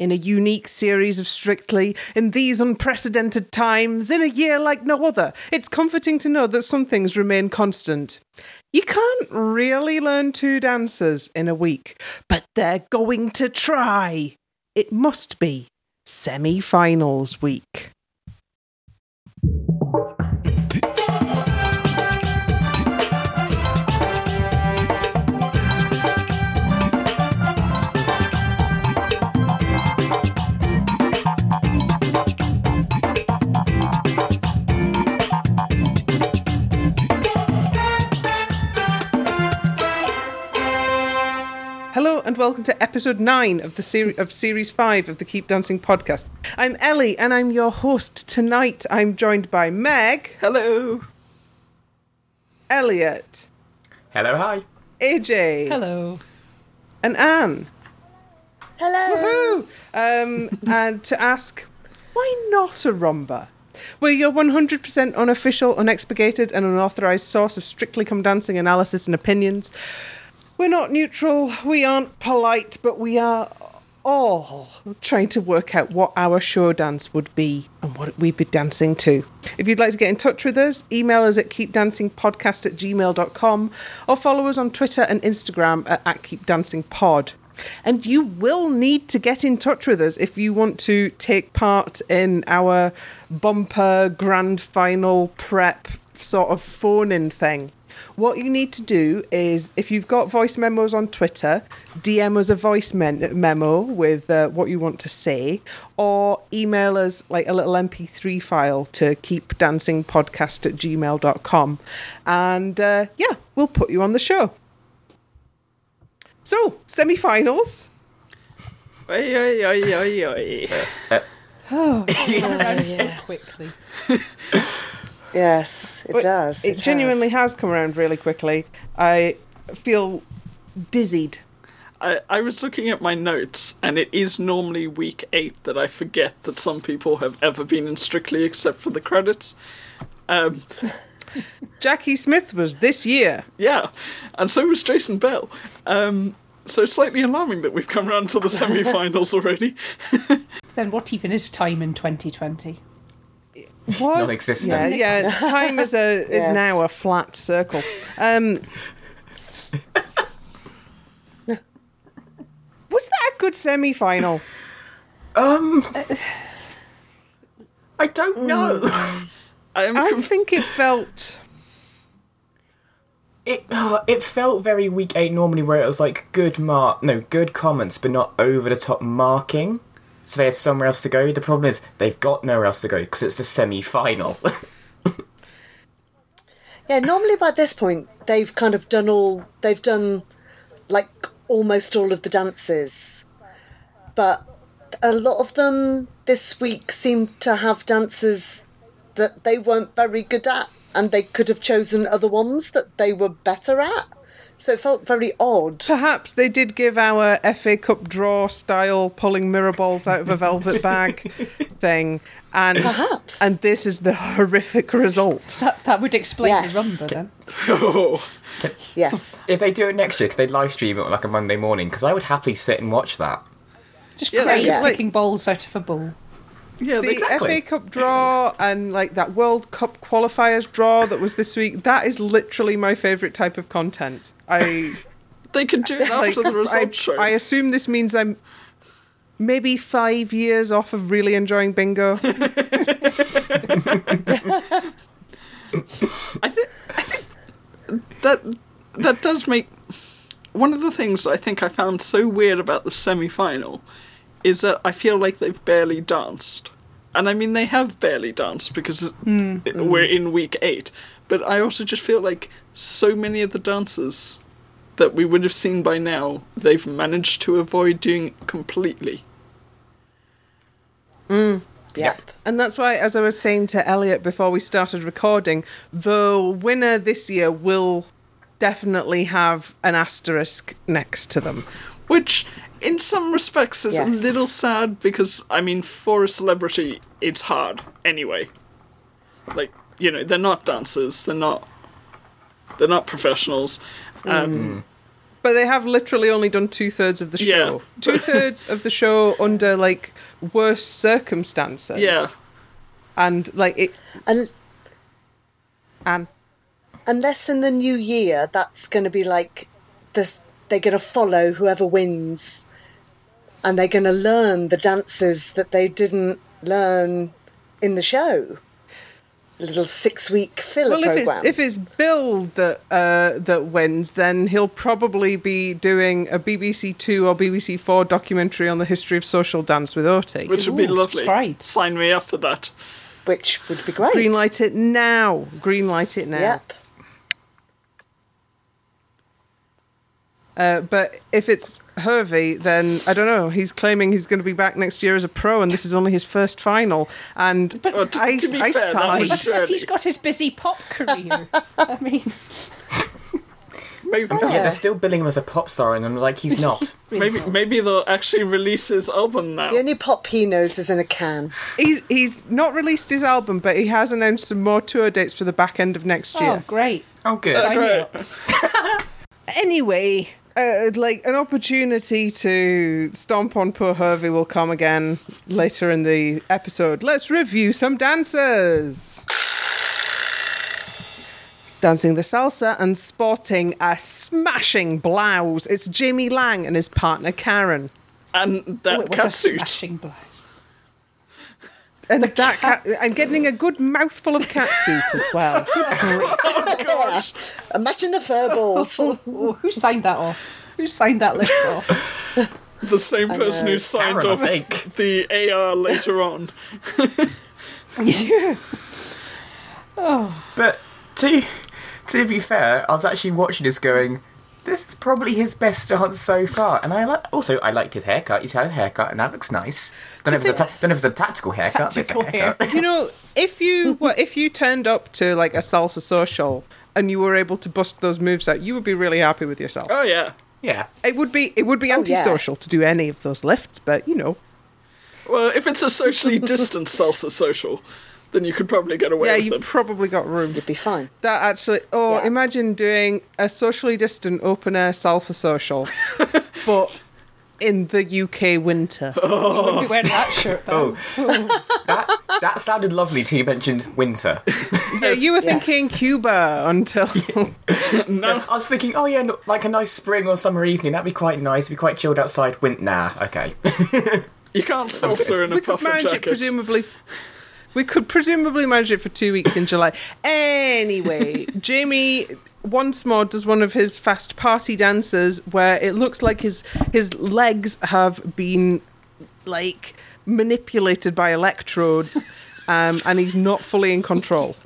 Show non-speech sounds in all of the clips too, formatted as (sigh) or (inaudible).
in a unique series of Strictly, in these unprecedented times, in a year like no other. It's comforting to know that some things remain constant. You can't really learn two dances in a week, but they're going to try. It must be semi finals week. Hello and welcome to episode 9 of the series of series 5 of the Keep Dancing podcast. I'm Ellie and I'm your host tonight. I'm joined by Meg, Hello. Elliot, Hello, hi. AJ, Hello. and Ann. Hello. Woohoo! Um, (laughs) and to ask, why not a rumba? We're your 100% unofficial, unexpurgated, and unauthorized source of strictly come dancing analysis and opinions. We're not neutral, we aren't polite, but we are all trying to work out what our show dance would be and what we'd be dancing to. If you'd like to get in touch with us, email us at keepdancingpodcast at gmail.com or follow us on Twitter and Instagram at, at keepdancingpod. And you will need to get in touch with us if you want to take part in our bumper grand final prep sort of phone in thing. What you need to do is, if you've got voice memos on Twitter, DM us a voice men- memo with uh, what you want to say, or email us like a little MP3 file to keepdancingpodcast at gmail.com. And uh, yeah, we'll put you on the show. So, semi finals. Oi, oi, oi, oi, oi. Oh, (laughs) Oh, so yes. quickly. (laughs) Yes, it But does. It, genuinely has come around really quickly. I feel dizzied. I, I was looking at my notes, and it is normally week eight that I forget that some people have ever been in Strictly except for the credits. Um, (laughs) Jacqui Smith was this year. yeah, and so was Jason Bell. Um, so slightly alarming that we've come around to the (laughs) semi-finals already. (laughs) Then what even is time in 2020? Was Non-existent. Yeah, yeah. (laughs) Time is a is Yes. now a flat circle. Um, was that a good semi final? Um, I don't know. (laughs) I am I conf- think it felt. It uh, it felt very week eight normally, where it was like good mark, no good comments, but not over the top marking. So they had somewhere else to go. The problem is they've got nowhere else to go because it's the semi final. (laughs) Yeah, normally by this point they've kind of done all. They've done like almost all of the dances, but a lot of them this week seemed to have dances that they weren't very good at, and they could have chosen other ones that they were better at. So it felt very odd. Perhaps they did give our FA Cup draw style pulling mirror balls out of a velvet (laughs) bag thing, and Perhaps. and this is the horrific result. That that would explain Yes. the rumba then. oh, (laughs) Yes. if they do it next year, could they live stream it on like a Monday morning? Because I would happily sit and watch that. Just Yeah, Craig yeah. picking balls out of a ball. Yeah, The Exactly. FA Cup draw and like that World Cup qualifiers draw that was this week. That is literally my favourite type of content. I (laughs) they could do it like. after the I, result show. I assume this means I'm maybe five years off of really enjoying bingo. (laughs) (laughs) I think I think that that does make one of the things that I think I found so weird about the semi-final is that I feel like they've barely danced. And I mean they have barely danced because hmm. it- we're in week 8, but I also just feel like so many of the dances that we would have seen by now they've managed to avoid doing completely. Hmm. Yep. And that's why, as I was saying to Elliot before we started recording, the winner this year will definitely have an asterisk next to them. Which, in some respects, is Yes. a little sad because, I mean, for a celebrity, it's hard anyway. Like, you know, they're not dancers, they're not, they're not professionals. Um, But they have literally only done two thirds of the Yeah. show. (laughs) Two thirds of the show under like worse circumstances. Yeah. And like it And and unless in the new year that's going to be like this they're going to follow whoever wins and they're going to learn the dances that they didn't learn in the show a little six week filler well, if program it's if it's Bill that uh, that wins, then he'll probably be doing a BBC Two or BBC Four documentary on the history of social dance with Oti. Which would be Ooh, lovely. subscribe. Sign me up for that. which would be great Green light it now. Green light it now. yep Uh, but if it's HRVY, then I don't know. He's claiming he's going to be back next year as a pro, and this is only his first final. And But- Oh, to, I, to be I fair, that sighed. But he's got his busy pop career. I mean, (laughs) Maybe, Yeah, they're still billing him as a pop star, and I'm like, he's (laughs) not. maybe, maybe they'll actually release his album now. the only pop he knows is in a can He's he's not released his album, but he has announced some more tour dates for the back end of next year. oh, great. Oh, good. That's right. (laughs) up. Anyway, uh, like an opportunity to stomp on poor HRVY will come again later in the episode. Let's review some dancers. Dancing the salsa and sporting a smashing blouse. It's Jamie Laing and his partner Karen. And that Oh, it was a smashing blouse. And that cat, I'm getting a good mouthful of catsuit as well. (laughs) Oh, (laughs) imagine the fur balls Oh, who signed that off? Who signed that list off? The same person who signed Karen, off think. the AR later on. Oh (laughs) But to to be fair, I was actually watching this going. This is probably his best dance so far, and I like. Also, I liked his haircut. He's had a haircut, and that looks nice. Don't know if it's a ta- don't know if it's a tactical haircut. but it's a Tactical haircut. you know, if you well, if you turned up to like a salsa social and you were able to bust those moves out, you would be really happy with yourself. Oh yeah. Yeah. It would be it would be oh, yeah. antisocial to do any of those lifts, but you know, Well, if it's a socially distanced salsa social, then you could probably get away yeah, with you them. probably got room. you'd be fine That actually, oh, Yeah. imagine doing a socially distant open air salsa social, (laughs) but in the UK winter. (laughs) Oh. You wouldn't be wearing that shirt though. Oh, that that sounded lovely till you mentioned winter. Yeah, you were Yes. thinking Cuba until (laughs) no, I was thinking, oh yeah, no- like a nice spring or summer evening. That'd be quite nice. Be quite chilled outside. Wint, nah, okay. you can't salsa in a we could puffer manage it jacket. presumably. We could presumably manage it for two weeks in July. Anyway, (laughs) Jamie once more does one of his fast party dances where it looks like his his legs have been like manipulated by electrodes, (laughs) um, and he's not fully in control.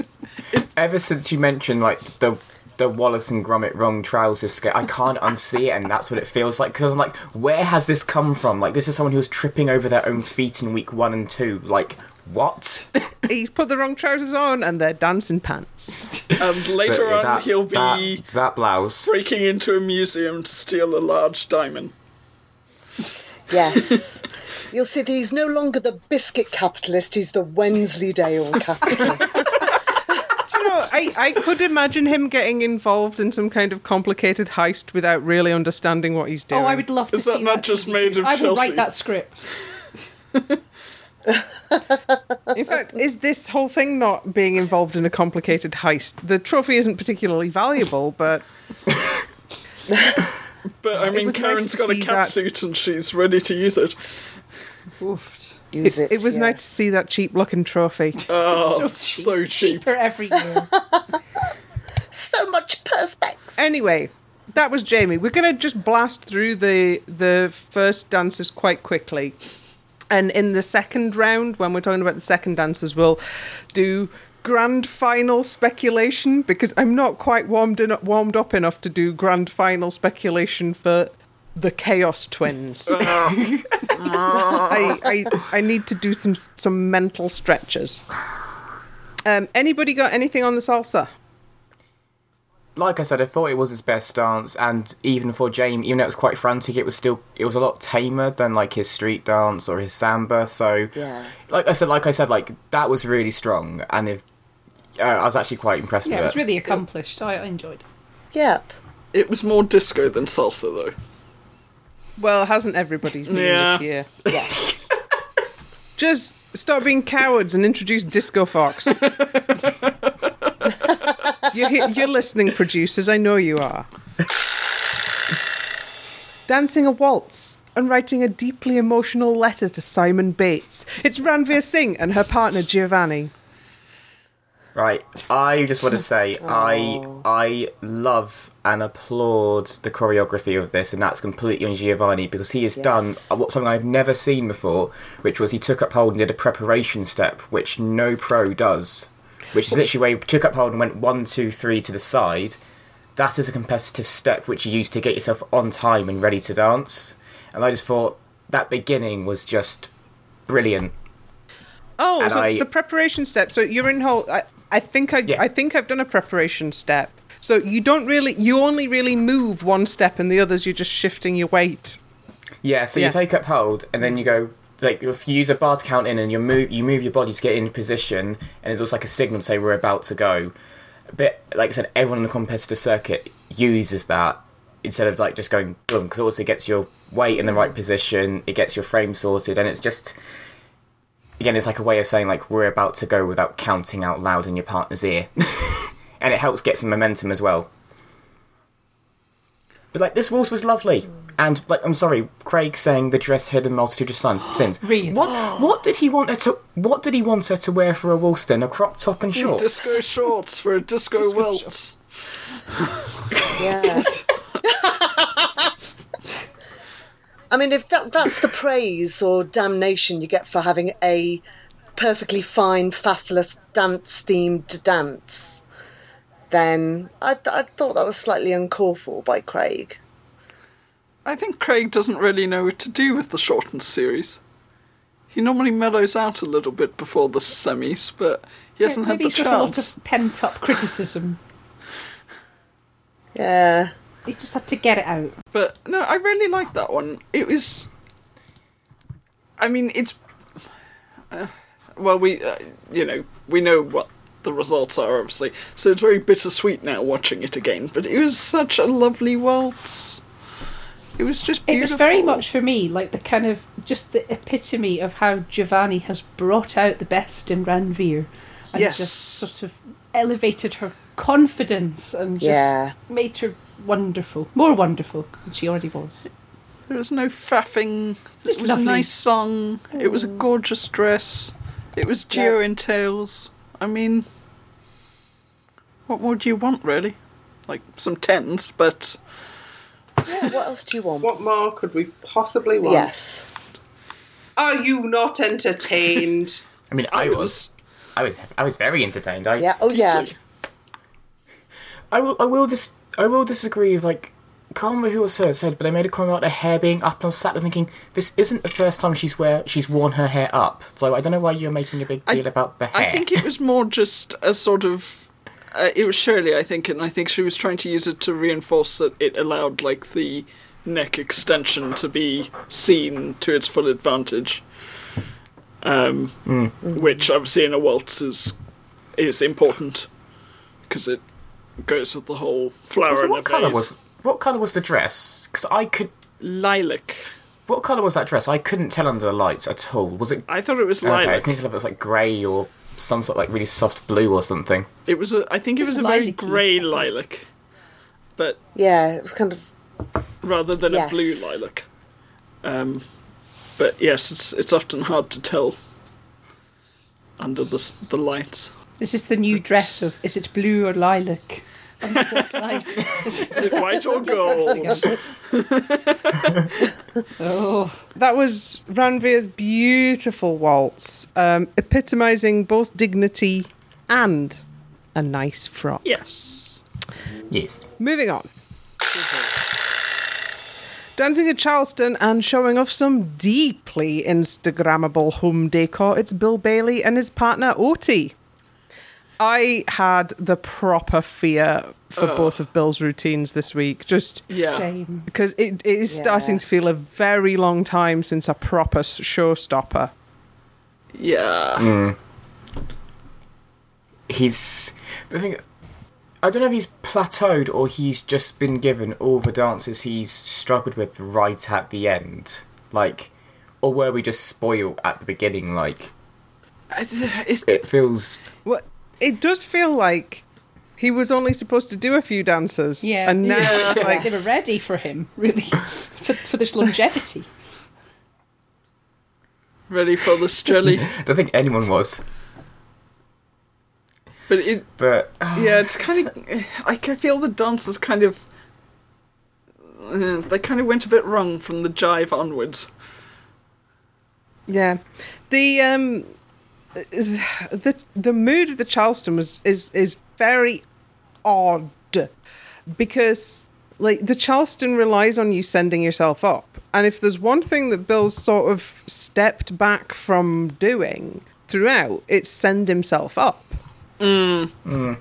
Ever since you mentioned like the the Wallace and Gromit wrong trousers skate, I can't unsee it, and that's what it feels like. Because I'm like, where has this come from? Like, this is someone who was tripping over their own feet in week one and two. Like, what? (laughs) He's put the wrong trousers on, and they're dancing pants. and later But on, that- he'll be that, that blouse. breaking into a museum to steal a large diamond. yes you'll see that he's no longer the biscuit capitalist he's the wensleydale capitalist (laughs) you know, I, I could imagine him getting involved in some kind of complicated heist without really understanding what he's doing. Oh, I would love to Is see that not just made series. of I will Chelsea? write that script. (laughs) (laughs) In fact, is this whole thing not being involved in a complicated heist? The trophy isn't particularly valuable, but (laughs) But I mean, was nice got a see that. catsuit and she's ready to use it. Oof. use it, it was nice to see that cheap looking trophy. (laughs) Oh, So so, cheap. cheap. Cheaper every year. so much perspex Anyway, that was Jamie. We're going to just blast through the the first dancers quite quickly. And in the second round, when we're talking about the second dancers, we'll do grand final speculation because I'm not quite warmed in, warmed up enough to do grand final speculation for the Chaos Twins. (laughs) I, I I need to do some some mental stretches. Um, anybody got anything on the salsa? Like I said, I thought it was his best dance, and even for Jamie, even though it was quite frantic, it was still it was a lot tamer than like his street dance or his samba. So, Yeah. like I said, like I said, like that was really strong, and if uh, I was actually quite impressed Yeah, it with was really accomplished. I, I enjoyed it. Yep. It was more disco than salsa, though. Well, hasn't everybody's been Yeah. this year? (laughs) (laughs) Yes. Just stop being cowards and introduce Disco Fox. (laughs) you're, you're listening, producers. I know you are. Dancing a waltz and writing a deeply emotional letter to Simon Bates. It's Ranvir Singh and her partner Giovanni. Right. I just want to (laughs) say I I love and applaud the choreography of this, and that's completely on Giovanni because he has Yes. done uh, what something I've never seen before, which was he took up hold and did a preparation step, which no pro does, which is literally where he took up hold and went one, two, three to the side. That is a competitive step which you use to get yourself on time and ready to dance. And I just thought that beginning was just brilliant. Oh, And so I- the preparation step. So you're in whole. I, I think I, Yeah. I think I've done a preparation step. So you don't really, you only really move one step, and the others you're just shifting your weight. Yeah, so Yeah. you take up hold and then you go like if you use a bar to count in and you move you move your body to get in position and it's also like a signal to say we're about to go. But like I said, everyone in the competitive circuit uses that instead of like just going boom because it also gets your weight in the right position, it gets your frame sorted, and it's just again it's like a way of saying like we're about to go without counting out loud in your partner's ear, (laughs) and it helps get some momentum as well. But like this waltz was lovely, and like I'm sorry, Craig saying the dress hid a multitude of sins. sins. (gasps) Really? What? What did he want her to? What did he want her to wear for a waltz then? A crop top and shorts. Disco shorts for a disco, waltz. (laughs) Yeah. (laughs) I mean, if that, that's the praise or damnation you get for having a perfectly fine, faffless dance themed dance, then I, I thought that was slightly uncalled for by Craig. I think Craig doesn't really know what to do with the shortened series. He normally mellows out a little bit before the semis, but he hasn't had Maybe the he's got a lot chance. of pent up criticism. (laughs) Yeah. He just had to get it out. But no, I really like that one. It was. I mean, it's. Uh, well, we, uh, you know, we know what the results are, obviously, so it's very bittersweet now watching it again. But it was such a lovely waltz. It was just It was very much for me like the kind of just the epitome of how Giovanni has brought out the best in Ranvir and Yes. just sort of elevated her confidence and just Yeah. made her wonderful, more wonderful than she already was. There was no faffing. Just it was lovely. a nice song. It was a mm. gorgeous dress. It was Gio in tails. I mean, what more do you want, really? Like some tens, but Yeah, what else do you want? What more could we possibly want? Yes. Are you not entertained? (laughs) I mean, I was, I was, I was very entertained. I, Yeah. Oh, yeah. I will, I will just, I will disagree with like. Can't remember who it said, said, but they made a comment about her hair being up, and I sat there thinking, this isn't the first time she's wear she's worn her hair up. So I don't know why you're making a big I- deal about the hair. I think it was more just a sort of. Uh, it was Shirley, I think, and I think she was trying to use it to reinforce that it allowed, like, the neck extension to be seen to its full advantage. Um, Which, obviously, in a waltz is, is important because it goes with the whole flower So what color was what color was the dress? Because I could. lilac? What color was that dress? I couldn't tell under the lights at all. Was it? I thought it was Okay, I couldn't tell if it was like grey or some sort of like really soft blue or something. It was a. I think it was a very lilac-y. grey lilac, but Yeah, it was kind of. rather than a blue lilac. Um, but yes, it's it's often hard to tell under the the lights. This is the new dress of is it blue or lilac? Under what light? Is it white or (laughs) gold? (laughs) (laughs) oh, That was Ranvir's beautiful waltz, um, epitomising both dignity and a nice frock. yes. Yes. Moving on. Dancing at Charleston and showing off some deeply Instagrammable home decor, it's Bill Bailey and his partner Oti. I had the proper fear for both of Bill's routines this week, just Yeah. same. because it, it is starting to feel a very long time since a proper showstopper. Yeah. Hmm. He's. I think. I don't know if he's plateaued or he's just been given all the dances he's struggled with right at the end. Like, or were we just spoiled at the beginning? Like, It, it feels. Well, it does feel like he was only supposed to do a few dances. Yeah. And now Yeah. it's like, They were ready for him, really, (laughs) for, for this longevity. ready for the jelly. I (laughs) don't think anyone was. But it, But yeah, it's kind of. I can feel the dancers kind of. Uh, they kind of went a bit wrong from the jive onwards. yeah. The um the the mood of the Charleston was is is very odd because like the Charleston relies on you sending yourself up. And if there's one thing that Bill's sort of stepped back from doing throughout, it's send himself up. Mm. Mm.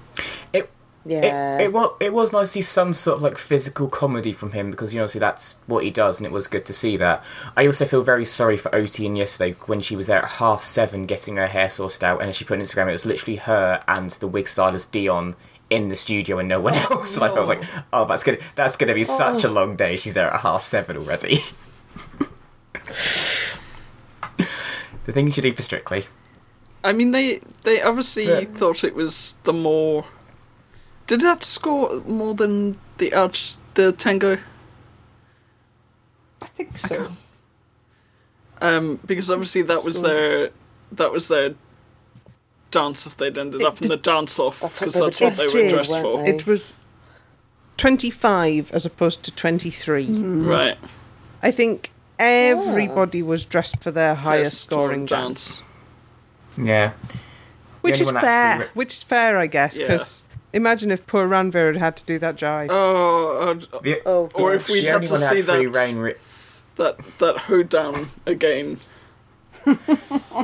it Yeah. It, it was it was nice to see some sort of like physical comedy from him because you know see that's what he does and it was good to see that. I also feel very sorry for Oti and yesterday when she was there at half seven getting her hair sorted out and as she put on Instagram it was literally her and the wig stylist Dion in the studio and no one oh, else (laughs) and I felt like oh that's gonna that's gonna be such a oh. long day. She's there at half seven already. (laughs) the thing you should do for Strictly. I mean, they they obviously Yeah. thought it was the more. Did that score more than the arch the tango? I think so. Um, because obviously that was their that was their dance if they'd ended up in the dance off because they that's what they were dressed weren't for. they? It was 25 as opposed to 23. Right. I think everybody was dressed for their highest Yes, scoring dance. Yeah. Which is fair. free- Which is fair, I guess, Yeah. because imagine if poor Ranvir had had to do that jive. Oh, uh, The, Oh, or if we had to see had free that reign ri- that that hoedown again.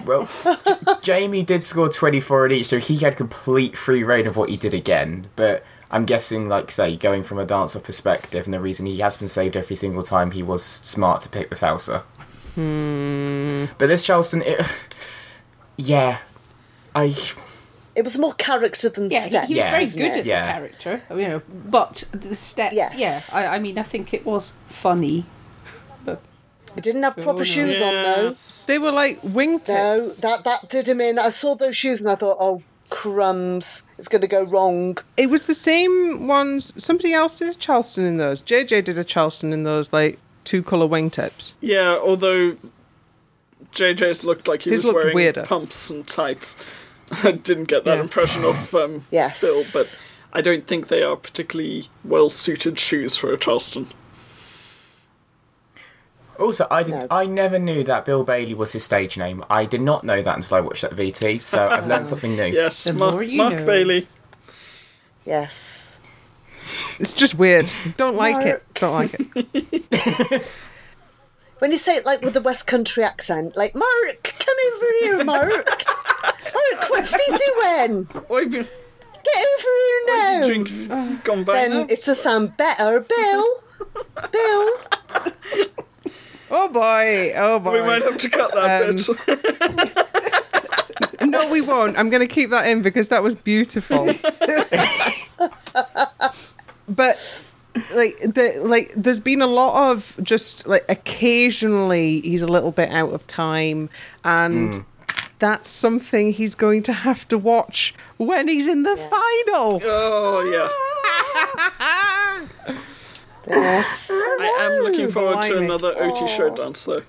Well, J- Jamie did score 24 in each, so he had complete free reign of what he did again. But I'm guessing, like, say, going from a dancer perspective, and the reason he has been saved every single time, he was smart to pick the salsa. But this Charleston, it, (sighs) yeah, I It was more character than step. Yeah, steps. he, he was Yeah. very good it? at Yeah. the character, you know. But the step, Yes. yeah. I, I mean, I think it was funny. But He didn't have proper no. shoes on though. They were like wingtips. No, wingtips. that that did him in. I saw those shoes and I thought, oh crumbs, it's going to go wrong. It was the same ones. Somebody else did a Charleston in those. JJ did a Charleston in those, like, two colour wingtips. Yeah, although JJ's looked like he His was looked wearing weirder. pumps and tights. I (laughs) didn't get that Yeah. impression of um, (sighs) Yes. Bill, but I don't think they are particularly well suited shoes for a Charleston. also I did No. I never knew that Bill Bailey was his stage name. I did not know that until I watched that VT. So I've learned (laughs) something new. Yes, The Mark, Mark know. Bailey. Yes. It's just weird. Don't like it. Don't like it. (laughs) When you say it like with the West Country accent, like Mark, come over here, Mark. (laughs) Mark, what's he doing? I've been Get over here now. drink gone by Then now. it's a sound better, Bill. Bill. Oh boy. Oh boy. We might have to cut that Um, bit. (laughs) No, we won't. I'm going to keep that in because that was beautiful. (laughs) but like the like there's been a lot of just like occasionally he's a little bit out of time and that's something he's going to have to watch when he's in the final. Oh yeah, Yes. I am looking forward to another Oti show dance though.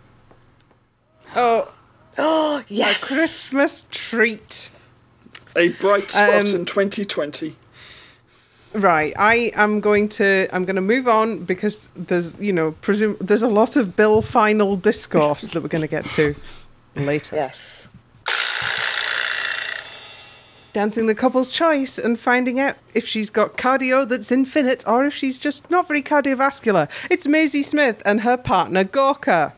Oh, Oh, yes. a. Christmas treat. A bright spot Um, in 2020. Right, I am going to I'm going to move on because there's you know presume there's a lot of Bill final discourse that we're going to get to later. Yes. Dancing the couple's choice and finding out if she's got cardio that's infinite or if she's just not very cardiovascular. It's Maisie Smith and her partner Gorka.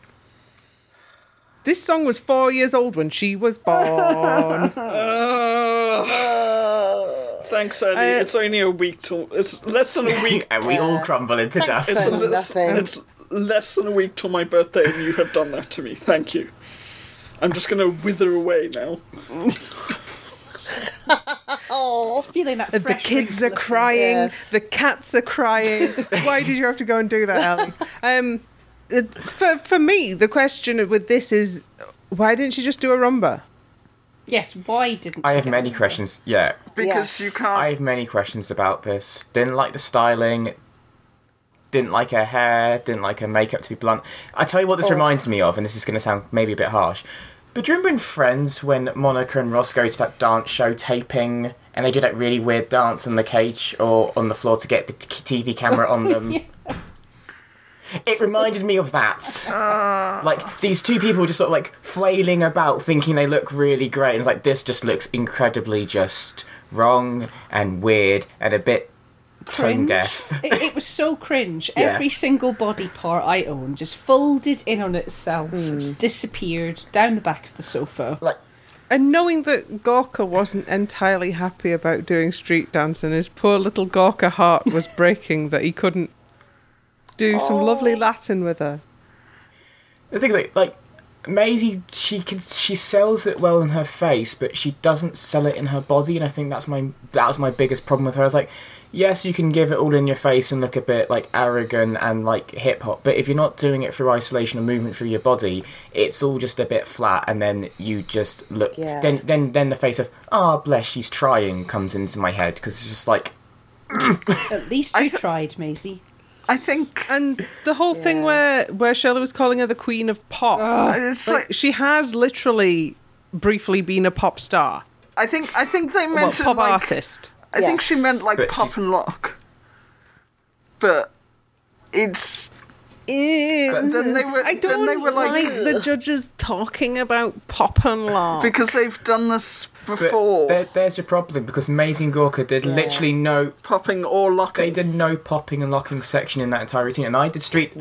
This song was four years old when she was born. (laughs) (laughs) Thanks, Ellie. Uh, it's only a week till. It's less than a week. (laughs) And we all crumble into Thanks, dust. It's, less, it's less than a week till my birthday, and you have done that to me. Thank you. I'm just gonna wither away now. (laughs) Oh, Feeling that The kids are crying. Yes. The cats are crying. (laughs) Why did you have to go and do that, Ellie? Um, for for me, the question with this is, why didn't she just do a rumba? Yes, why didn't I have many one? questions. Yeah, Because Yes. you can't. I have many questions about this. Didn't like the styling. Didn't like her hair. Didn't like her makeup. To be blunt, I tell you what this Oh. reminds me of, and this is going to sound maybe a bit harsh. But do you remember in Friends when Monica and Ross go to that dance show taping, and they do that really weird dance in the cage or on the floor to get the t- TV camera on (laughs) them? It reminded me of that. like these two people just sort of like flailing about, thinking they look really great, and it's like this just looks incredibly just wrong and weird and a bit tone Cringe. deaf. it, it was so cringe. Yeah. Every single body part I own just folded in on itself, hmm. just disappeared down the back of the sofa. Like And knowing that Gorka wasn't entirely happy about doing street dancing, his poor little Gorka heart was breaking that he couldn't do some lovely Latin with her. the thing, like, like Maisie, she can she sells it well in her face, but she doesn't sell it in her body, and I think that's my that was my biggest problem with her. I was like, yes, you can give it all in your face and look a bit like arrogant and like hip hop, but if you're not doing it through isolation or movement through your body, it's all just a bit flat, and then you just look. Yeah. Then then then the face of ah bless, she's trying comes into my head because it's just like At least you tried, Maisie. I think And the whole thing where where Shirley was calling her the queen of pop, it's like, like she has literally briefly been a pop star, I think I think they meant it pop like artist. I think she meant like But pop she's- and lock. But it's But then they were I don't they were like, like the judges talking about pop and lock. because they've done this before. there, there's your problem because Maisie and Gorka did literally no popping or locking. they did no popping and locking section in that entire routine and i did street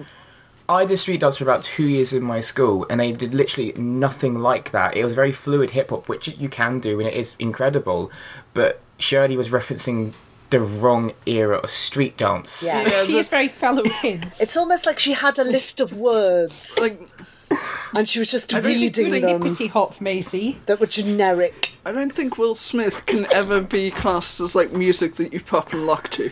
i did street dance for about two years in my school and they did literally nothing like that. It was very fluid hip-hop which you can do and it is incredible but shirley was referencing the wrong era of street dance Yeah. Yeah, she the- is very fellow kids. it's almost like she had a list of words (laughs) like and she was just don't think reading really them Hippity hop, Maisie. that were generic. I don't think Will Smith can ever be classed as like music that you pop and lock to.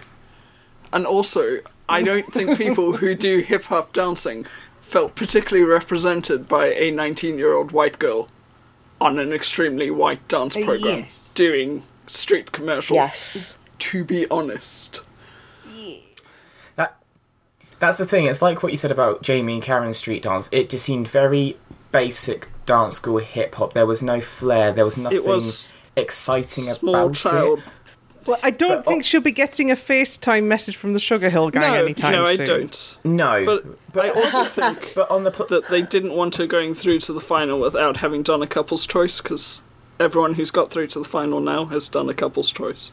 And also, I don't think people who (laughs) do hip hop dancing felt particularly represented by a 19 year old white girl on an extremely white dance Uh, program yes. doing street commercials. Yes. To be honest. that that's the thing it's like what you said about jamie and karen's street dance it just seemed very basic dance school hip-hop there was no flair there was nothing was exciting Small about child. it Well, I don't But- think oh she'll be getting a FaceTime message from the Sugar Hill Gang No, anytime no, I don't. no But, I also (laughs) think but on the pl- that they didn't want her going through to the final without having done a couple's choice because everyone who's got through to the final now has done a couple's choice.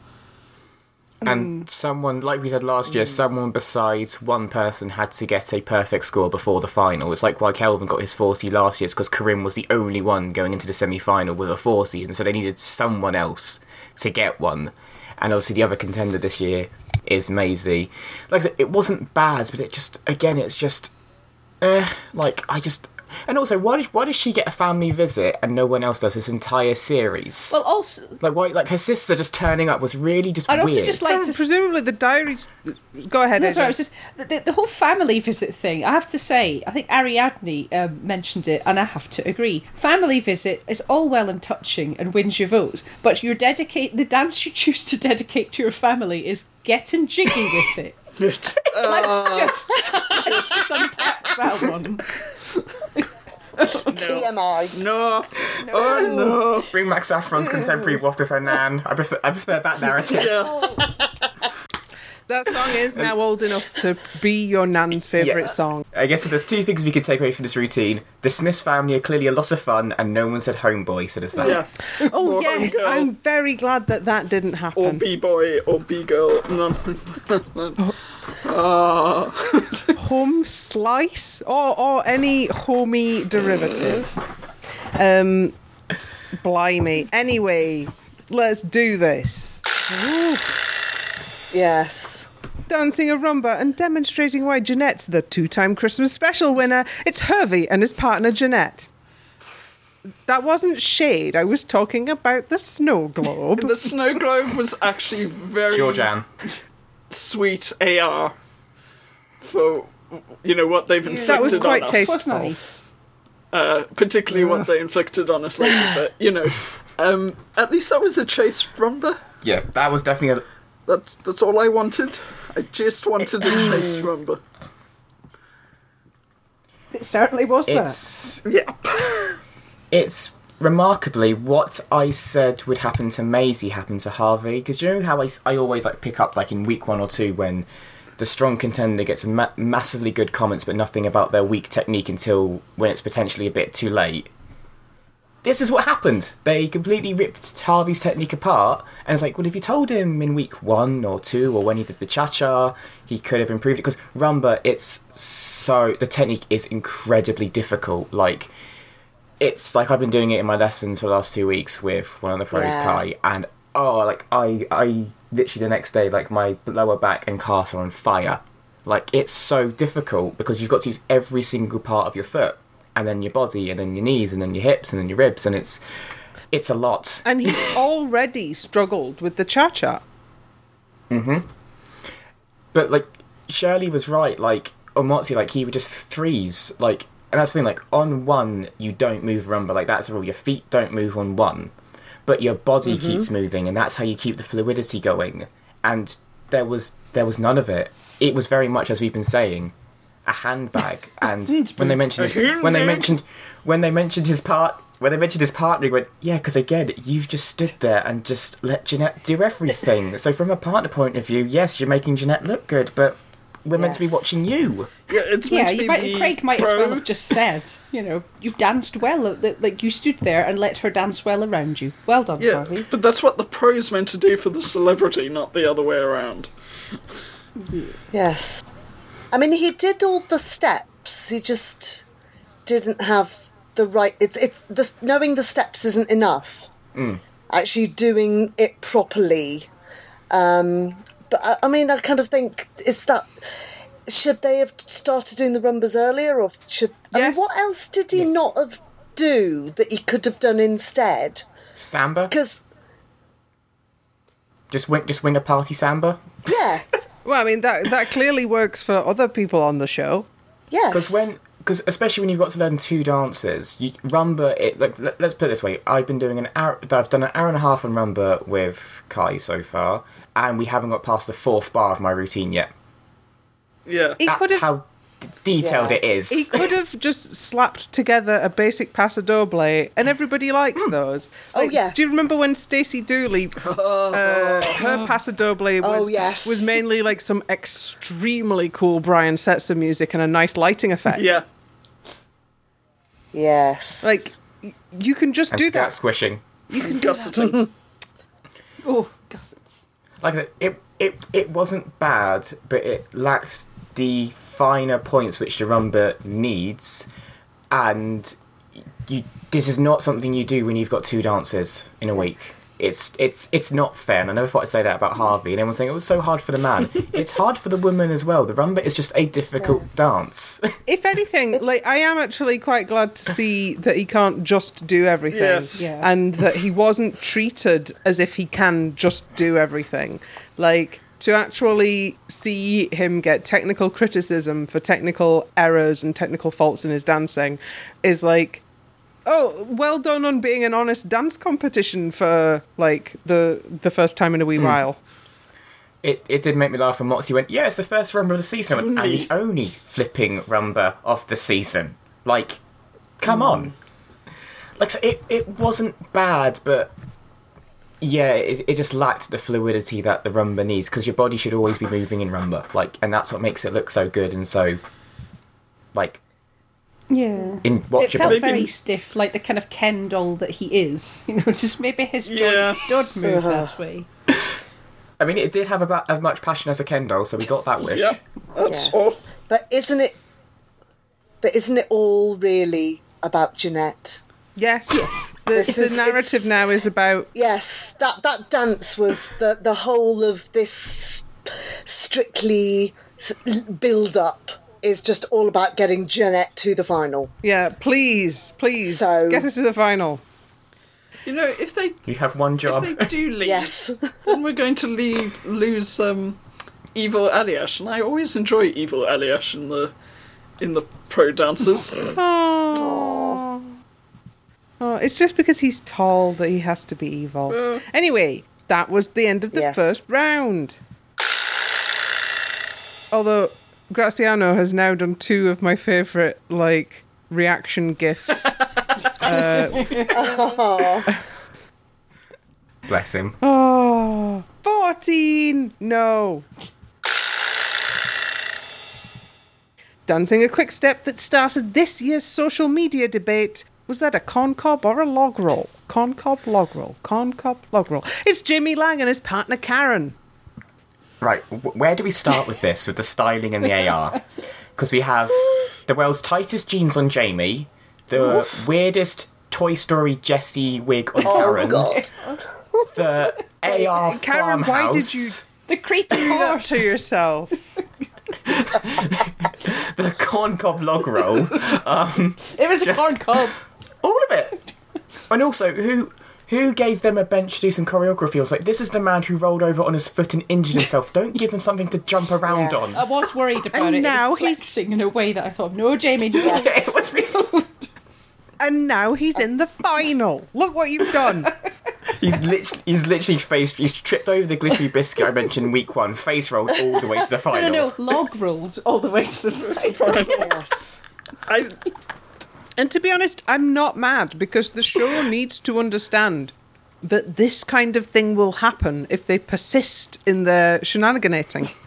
And someone, like we said last year, someone besides one person had to get a perfect score before the final. It's like why Kelvin got his 40 last year, it's because Karim was the only one going into the semi final with a 40, and so they needed someone else to get one. And obviously, the other contender this year is Maisie. Like I said, it wasn't bad, but it just, again, it's just. Eh, like, I just. And also, why did, why does she get a family visit and no one else does this entire series? Well, also, like, why? Like, her sister just turning up was really just I'd also weird. just like So to presumably the diaries. Go ahead. No, Adrian. sorry, it was just the, the, the whole family visit thing. I have to say, I think Ariadne um, mentioned it, and I have to agree. Family visit is all well and touching and wins your votes, but your dedicate the dance you choose to dedicate to your family is getting jiggy with it. (laughs) let's just let's just unpack that one. (laughs) TMI. No. Oh no. Bring Max Saffron's contemporary waft of her nan. I prefer, I prefer that narrative. Yeah. (laughs) that song is now old enough to be your nan's favourite Yeah. song. I guess there's two things we could take away from this routine. The Smiths family are clearly a lot of fun, and no one said homeboy, so there's that. Yeah. Oh Or yes. I'm very glad that that didn't happen. Or. B boy or B girl. No. (laughs) Home slice or or any homey derivative. Um, blimey. Anyway, let's do this. Yes. Dancing a rumba and demonstrating why Janette's the two-time Christmas special winner. It's HRVY and his partner Janette. that wasn't shade. I was talking about the snow globe. (laughs) The snow globe was actually very Georgian. sweet AR for you know what they've inflicted That was quite on tasteful. was nice. uh, particularly what they inflicted on us later. But you know, um, at least that was a chase rumba. Yeah, that was definitely a. That's that's all I wanted. I just wanted a chase mm. rumba. It certainly was that. It's Yeah. (laughs) it's remarkably what I said would happen to Maisie happened to Harvey. Because you know how I, I always like pick up like in week one or two when the strong contender gets ma- massively good comments but nothing about their weak technique until when it's potentially a bit too late. This is what happened. They completely ripped Harvey's technique apart, and it's like, well, if you told him in week one or two, or when he did the cha cha, he could have improved it. Because rumba, it's so the technique is incredibly difficult. Like, it's like I've been doing it in my lessons for the last two weeks with one of the pros, Yeah. Kai, and oh, like I, I literally the next day, like my lower back and calves are on fire. Like it's so difficult because you've got to use every single part of your foot, and then your body, and then your knees, and then your hips, and then your ribs, and it's, it's a lot. And he (laughs) already struggled with the cha cha. Mhm. But like Shirley was right, like on like he would just threes, like and that's the thing, like on one you don't move rumba, like that's the rule. Your feet don't move on one. But your body keeps moving and that's how you keep the fluidity going. And there was there was none of it. It was very much as we've been saying, a handbag. (laughs) And when they mentioned his, when they mentioned when they mentioned his part when they mentioned his partner, he went, yeah, because again, you've just stood there and just let Janette do everything. (laughs) so from a partner point of view, yes, you're making Janette look good, but we're meant to be watching you. Yeah, it's Yeah, meant to you be might, the Craig might as well have just said, you know, you danced well. Like you stood there and let her dance well around you. Well done, Yeah, Harvey. but that's what the pro's meant to do for the celebrity, not the other way around. Yes. I mean, he did all the steps. He just didn't have the right. It's it's the knowing the steps isn't enough. Actually, doing it properly. Um, but I, I mean, I kind of think is that should they have started doing the rumbas earlier, or should I mean, what else did he not have do that he could have done instead? Samba, Because just wing, just wing a party samba. yeah, (laughs) Well, I mean that that clearly works for other people on the show. yes. Because when, because especially when you've got to learn two dances, you rumba. It like let, us put it this way: I've been doing an hour. I've done an hour and a half on rumba with Kai so far, and we haven't got past the fourth bar of my routine yet. Yeah. He That's how d- detailed Yeah. it is. he could have just slapped together a basic paso doble, and everybody likes those. Oh, yeah. Do you remember when Stacey Dooley, (laughs) uh, her paso doble was, Oh, yes. was mainly like some extremely cool Brian Setzer music and a nice lighting effect. Yeah. yes, Like y- you can just and do that. squishing. You can gusseting. (laughs) Oh, gussets. Like it, it, it wasn't bad, but it lacked the finer points which the rumba needs, and you. This is not something you do when you've got two dances in a week. It's it's it's not fair, and I never thought I'd say that about Harvey. And everyone's saying oh, it was so hard for the man. (laughs) it's hard for the woman as well. The rumba is just a difficult dance. (laughs) If anything, like I am actually quite glad to see that he can't just do everything, Yes. Yeah. and that he wasn't treated as if he can just do everything. Like to actually see him get technical criticism for technical errors and technical faults in his dancing is like oh well done on being an honest dance competition for like the the first time in a wee hmm. while It, it did make me laugh when Motsi went, Yeah, it's the first rumba of the season. I went, and the only flipping rumba of the season. Like, come hmm. on. Like, so it, it wasn't bad, but yeah, it, it just lacked the fluidity that the rumba needs because your body should always be moving in rumba. Like, and that's what makes it look so good and so, like, Yeah. in It watchable. felt Maybe- very stiff, like the kind of Ken doll that he is. (laughs) You know, just maybe his Yeah. joints don't move that uh-huh. way. I mean, it did have about as much passion as a Ken doll, so we got that wish. Yeah. That's Yes. all. But isn't it? But isn't it all really about Janette? Yes yes the, This the is- narrative now is about Yes, that that dance was the the whole of this strictly build up is just all about getting Janette to the final. Yeah, please, please So- get us to the final. You know, if they You have one job. if they do (laughs) leave, Yes. then we're going to leave lose um, evil Aljaž, and I always enjoy evil Aljaž in the in the pro dancers. Oh. Oh, it's just because he's tall that he has to be evil. Uh. Anyway, that was the end of the Yes. first round. Although Graziano has now done two of my favorite like reaction gifs. (laughs) Bless him. (laughs) oh, 14. No. Dancing a quick step that started this year's social media debate. Was that a corn cob or a log roll? Corn cob, log roll. Corn cob, log roll. It's Jamie Laing and his partner Karen. Right, where do we start with this, with the styling and the AR? Because (laughs) we have the world's tightest jeans on Jamie, the weirdest Toy Story Jessie wig on Oh Karen, god. the AR Karen, farmhouse, why did you- The creepy Do that horse. to yourself. (laughs) the corn cob log roll, um, It was a Just- corn cob. All of it. (laughs) And also, who who gave them a bench to do some choreography? I was like, this is the man who rolled over on his foot and injured himself. Don't give him something to jump around Yes. I was worried about And it. now it was he's- flexing in a way that I thought, no, Jamie, no. (laughs) it was really- And now he's in the final. Look what you've done. (laughs) He's literally, he's literally faced, he's tripped over the glittery biscuit I mentioned week one, face rolled all the way to the final. no, no, log rolled all the way to the front. Yes. I And to be honest, I'm not mad because the show (laughs) needs to understand that this kind of thing will happen if they persist in their shenaniganating. (laughs)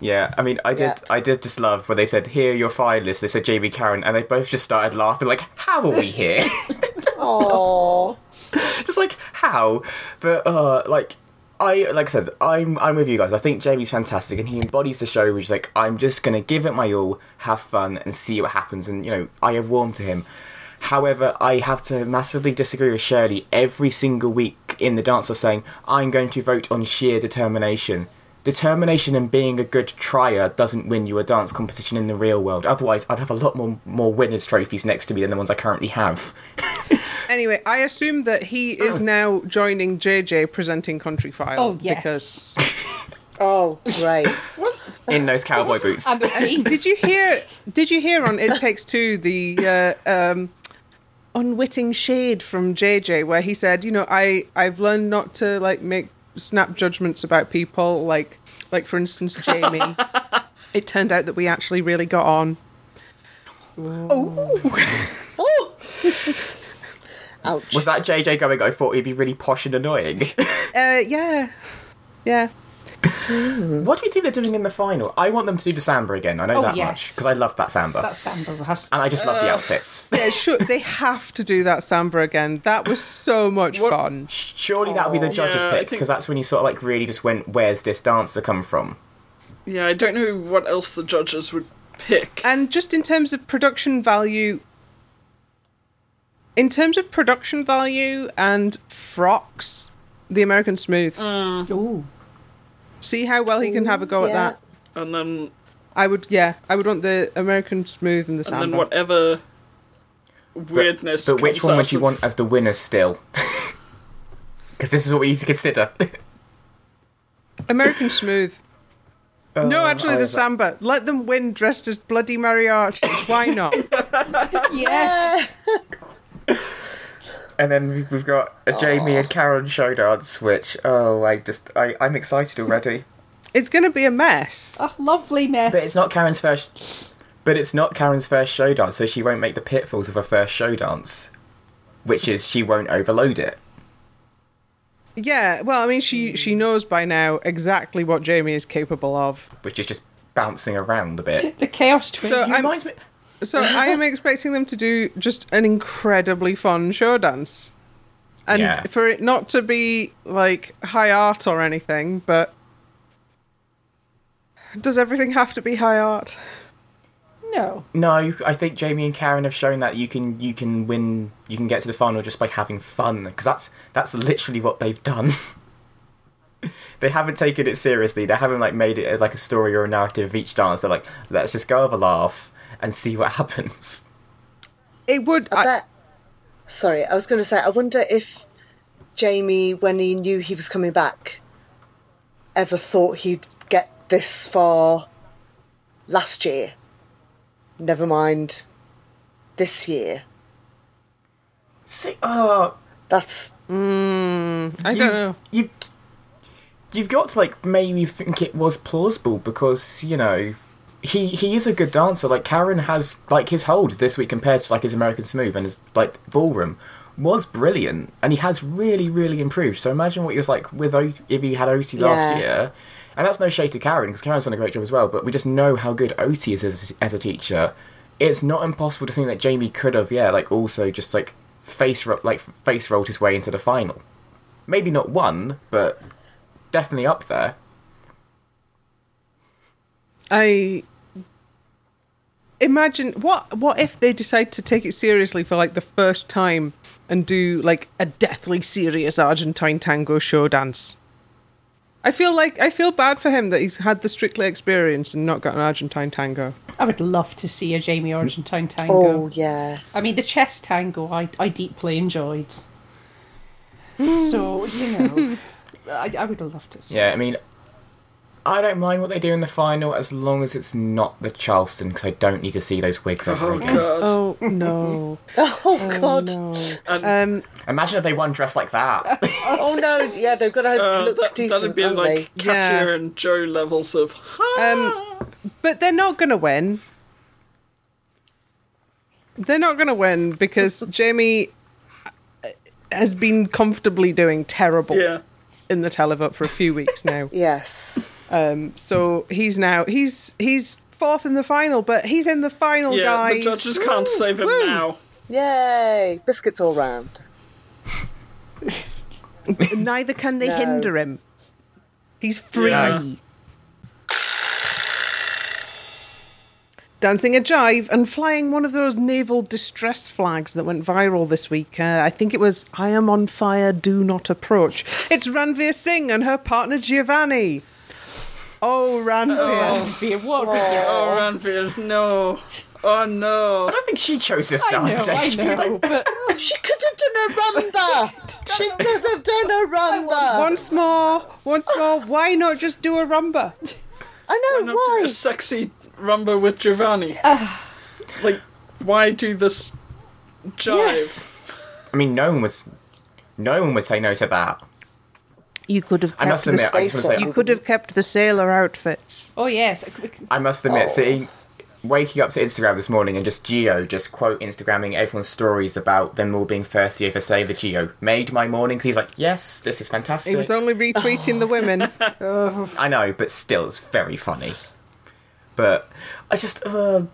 Yeah, I mean, I did, Yeah. I did just love when they said, "Here are your finalists." They said Jamie Karen, and they both just started laughing, like, "How are we here?" (laughs) Oh. just like how, but uh, like. I like I said, I'm I'm with you guys. I think Jamie's fantastic, and he embodies the show. Which is like, I'm just gonna give it my all, have fun, and see what happens. And you know, I have warmed to him. However, I have to massively disagree with Shirley every single week in the dance of saying I'm going to vote on sheer determination. Determination and being a good trier doesn't win you a dance competition in the real world. Otherwise, I'd have a lot more more winners trophies next to me than the ones I currently have. (laughs) Anyway, I assume that he is now joining JJ presenting Countryfile. Oh, yes. Because (laughs) Oh, right. In those cowboy boots. And the fiend. did you hear? Did you hear on It Takes Two the uh, um, unwitting shade from JJ where he said, you know, I I've learned not to like make snap judgments about people, like like for instance Jamie. (laughs) it turned out that we actually really got on. Oh. (laughs) (laughs) Ouch. Was that JJ going, I thought he'd be really posh and annoying? Uh, yeah, yeah. Mm. what do you think they're doing in the final? I want them to do the samba again, I know Oh, that yes. much, because I love that samba. That samba has. And I just love the uh, outfits. (laughs) Yeah, sure. They have to do that samba again. That was so much What- fun. Surely that'll be the oh, judge's Yeah, I pick, think- because that's when you sort of like really just went, where's this dancer come from? yeah, I don't know what else the judges would pick. And just in terms of production value, in terms of production value and frocks, the American Smooth. Mm. Ooh. See how well he can have a go at that. and then I would, yeah, I would want the American Smooth and the Samba. and then whatever weirdness. But which comes one would you of- want as the winner still? (laughs) Because this is what we need to consider. (laughs) American Smooth. Uh, no, actually, the is that- samba. Let them win dressed as bloody mariachis. Why not? (laughs) Yes. And then we- we've got a Jamie and Karen show dance, which, oh, I just, I, I'm excited already. it's going to be a mess. A lovely mess. But it's not Karen's first. But it's not Karen's first show dance, so she won't make the pitfalls of her first show dance, which is she won't overload it. Yeah, well, I mean, she she knows by now exactly what Jamie is capable of. which is just bouncing around a bit. (laughs) The chaos twin. So He I'm, reminds me. So I am (laughs) expecting them to do just an incredibly fun show dance, and Yeah. for it not to be like high art or anything, but does everything have to be high art? no. No, I think Jamie and Karen have shown that you can you can win, you can get to the final just by having fun, because that's that's literally what they've done. (laughs) they haven't taken it seriously. They haven't like made it like a story or a narrative of each dance. They're like, let's just go have a laugh and see what happens. It would. I I, bet. Sorry, I was going to say, I wonder if Jamie, when he knew he was coming back, ever thought he'd get this far last year. Never mind this year. See, oh, That's hmm, I don't know. You've you've got to like maybe think it was plausible because you know he he is a good dancer. Like Karen has like his hold this week compared to like his American Smooth and his like ballroom was brilliant, and he has really really improved. So imagine what he was like with o- if he had Oti last Yeah. year. And that's no shade to Karen because Karen's done a great job as well. But we just know how good Oti is as, as a teacher. It's not impossible to think that Jamie could have, yeah, like also just like face ro- like face rolled his way into the final. Maybe not won, but definitely up there. I imagine what what if they decide to take it seriously for like the first time and do like a deathly serious Argentine tango show dance. I feel like I feel bad for him that he's had the Strictly experience and not got an Argentine tango. I would love to see a Jamie Argentine mm. tango. oh yeah. I mean, the chess tango I, I deeply enjoyed. Mm. so, you know, (laughs) I, I would love to see Yeah, I mean, I don't mind what they do in the final as long as it's not the Charleston because I don't need to see those wigs ever Oh again. god. Oh no. (laughs) Oh god. no. Um Imagine if they won dressed like that. (laughs) Oh no. Yeah, they've got to Uh, look that, decent, that'd be haven't like they? Katya Yeah. and Joe levels of. um but they're not gonna win. They're not gonna win because (laughs) Jamie has been comfortably doing terrible yeah. in the televote for a few weeks now. Yes. Um, so he's now he's he's fourth in the final, but he's in the final, Yeah, guys. the judges can't save him Woo. now. Yay! Biscuits all round. (laughs) Neither can they No. hinder him. He's free. Yeah. Dancing a jive and flying one of those naval distress flags that went viral this week. Uh, I think it was "I am on fire, do not approach." It's Ranvir Singh and her partner Giovanni. Oh, Ranvir! Oh, Be a what? Oh. oh, Ranvir, no. Oh no. I don't think she chose this I know, dance. I know, (laughs) but (laughs) She could have done a rumba. she (laughs) could have done a rumba. Once more, once more. Why not just do a rumba? I know Why not do why. a sexy rumba with Giovanni? Ah. like, why do this jive? Yes. I mean, no one was, no one would say no to that. You could have I must kept admit, the, I just want to say, you could have kept the sailor outfits. oh yes, I must admit, Oh. sitting, waking up to Instagram this morning and just Gio just quote Instagramming everyone's stories about them all being thirsty over Say the Gio made my morning 'cause he's like, yes, this is fantastic. He was only retweeting the women. (laughs) I know, but still, it's very funny. But I just, uh,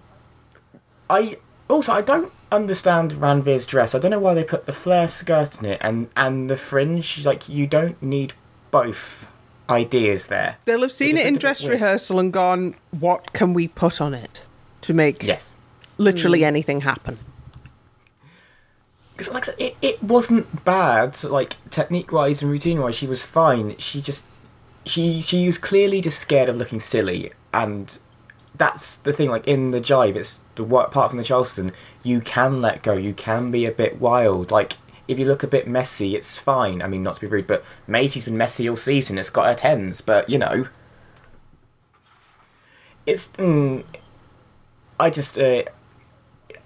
I also I don't understand Ranvir's dress. I don't know why they put the flare skirt in it and and the fringe. She's like you don't need both ideas there. They'll have seen just it in looked a bit dress rehearsal and gone, "What can we put on it to make Yes, literally hmm. anything happen?" because like I said, it it wasn't bad. Like technique wise and routine wise, she was fine. She just she she was clearly just scared of looking silly and. That's the thing, like in the jive, it's the what apart from the Charleston, you can let go, you can be a bit wild. Like if you look a bit messy, it's fine. I mean, not to be rude, but Maisie's been messy all season. It's got her tens, but you know, it's. Mm, I just, uh,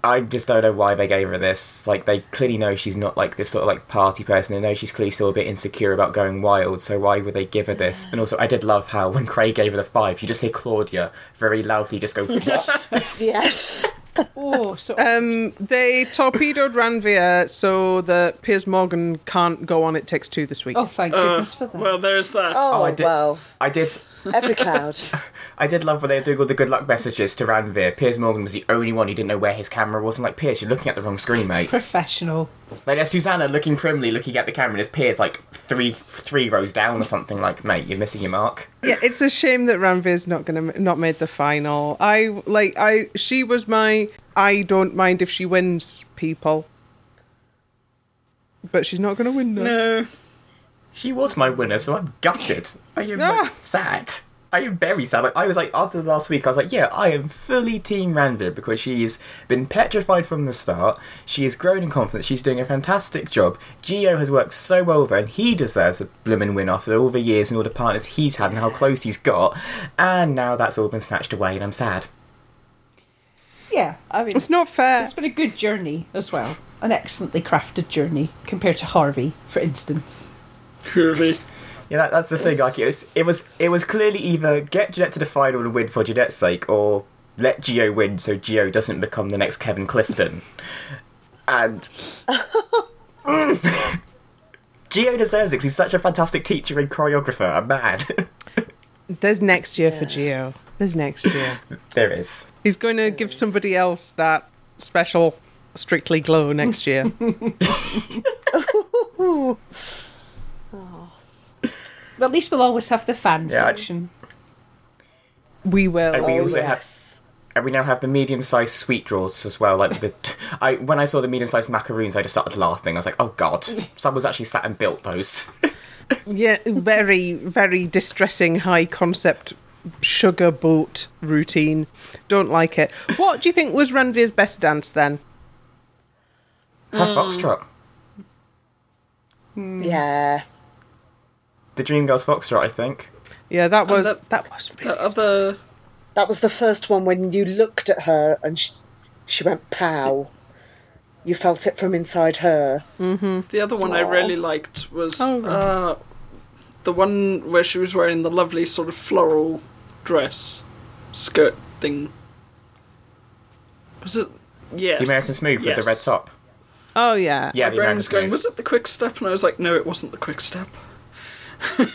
I just don't know why they gave her this. Like they clearly know she's not like this sort of like party person. They know she's clearly still a bit insecure about going wild. So why would they give her this? And also, I did love how when Craig gave her the five, you just hear Claudia very loudly just go, (laughs) "What?" Yes. (laughs) (laughs) oh, so (laughs) Um, they torpedoed Ranvir so that Piers Morgan can't go on It Takes Two this week. oh, thank Uh, goodness for that. well, there's that. Oh, I did- well. I did. Every (laughs) cloud. I did love when they were doing all the good luck messages to Ranvir. Piers Morgan was the only one who didn't know where his camera was. I'm like, Piers, you're looking at the wrong screen, mate. Professional. Like, there's Susanna looking primly, looking at the camera, and his peer's like three three rows down or something. Like, mate, you're missing your mark. Yeah, it's a shame that Ranvir's not gonna not made the final. I like I she was my I don't mind if she wins people, but she's not gonna win. No. No. She was my winner, so I'm gutted. I am Ah. like, sad. I am very sad. Like I was like after the last week, I was like, yeah, I am fully Team Ranvir because she's been petrified from the start. She has grown in confidence. She's doing a fantastic job. Gio has worked so well there, and he deserves a blimmin' win after all the years and all the partners he's had and how close he's got. And now that's all been snatched away, and I'm sad. Yeah, I mean, It's not fair. it's been a good journey as well. An excellently crafted journey compared to HRVY, for instance. Really. Yeah, that, that's the thing. Like it was, it was, it was clearly either get Janette to the final and win for Janette's sake, or let Gio win so Gio doesn't become the next Kevin Clifton. And (laughs) Gio deserves it 'cause he's such a fantastic teacher and choreographer. I'm mad. (laughs) There's next year for Gio. There's next year. there is. He's going to give somebody else that special Strictly Glow next year. (laughs) But at least we'll always have the fan Yeah, I- fiction. we will. And we Oh, also have, and we now have the medium-sized sweet draws as well. Like the, I when I saw the medium-sized macaroons, I just started laughing. I was like, oh god, (laughs) someone's actually sat and built those. (laughs) Yeah, very, very distressing high concept sugar boat routine. Don't like it. What do you think was Ranvir's best dance then? Have foxtrot. Hmm. Yeah. The Dreamgirls foxtrot, I think. Yeah, that was that- that, was really The other. That was the first one when you looked at her and she, she went pow. You felt it from inside her. The other one I really liked was Oh. uh, the one where she was wearing the lovely sort of floral dress, skirt thing. Was it? Yes. The American Smooth with the red top. Oh yeah. Yeah, My the brain American was going, Smooth. was it the quick step? And I was like, no, it wasn't the quick step. (laughs)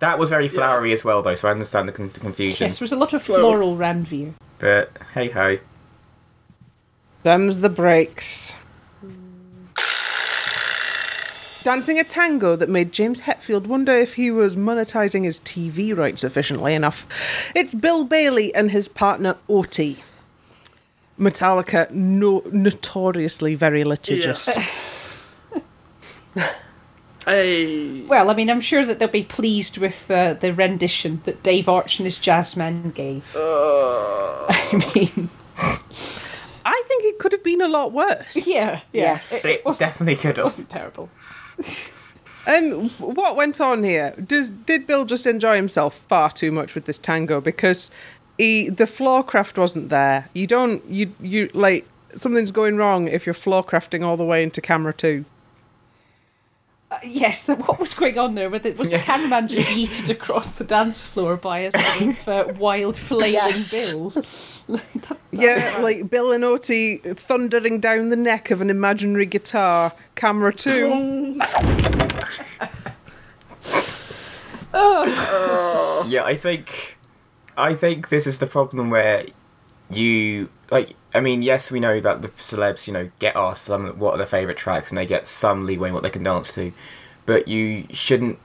That was very flowery as well, though, so I understand the, con- the confusion. Yes, there was a lot of Well- floral Ranvir. But hey ho. Them's the breaks. Dancing a tango that made James Hetfield wonder if he was monetizing his TV rights efficiently enough. It's Bill Bailey and his partner Oti. Metallica, no, notoriously very litigious. (laughs) Hey. Well, I mean, I'm sure that they'll be pleased with uh, the rendition that Dave Arch and his jazz men gave. (laughs) I mean, I think it could have been a lot worse. (laughs) yeah, yeah. Yes. It, It wasn't, definitely could have. wasn't terrible. Um, what went on here? Does did Bill just enjoy himself far too much with this tango because he the floor craft wasn't there? You don't you you like something's going wrong if you're floor crafting all the way into camera two. Uh, yes, so what was going on there? Was, it, was the cameraman just (laughs) yeeted across the dance floor by a sort of uh, wild flailing Yes. Bill? (laughs) That- Yeah, like Bill and Oti thundering down the neck of an imaginary guitar. Camera two. (laughs) oh. Yeah, I think I think this is the problem where you like I mean, yes, we know that the celebs, you know, get asked some what are their favourite tracks and they get some leeway in what they can dance to. But you shouldn't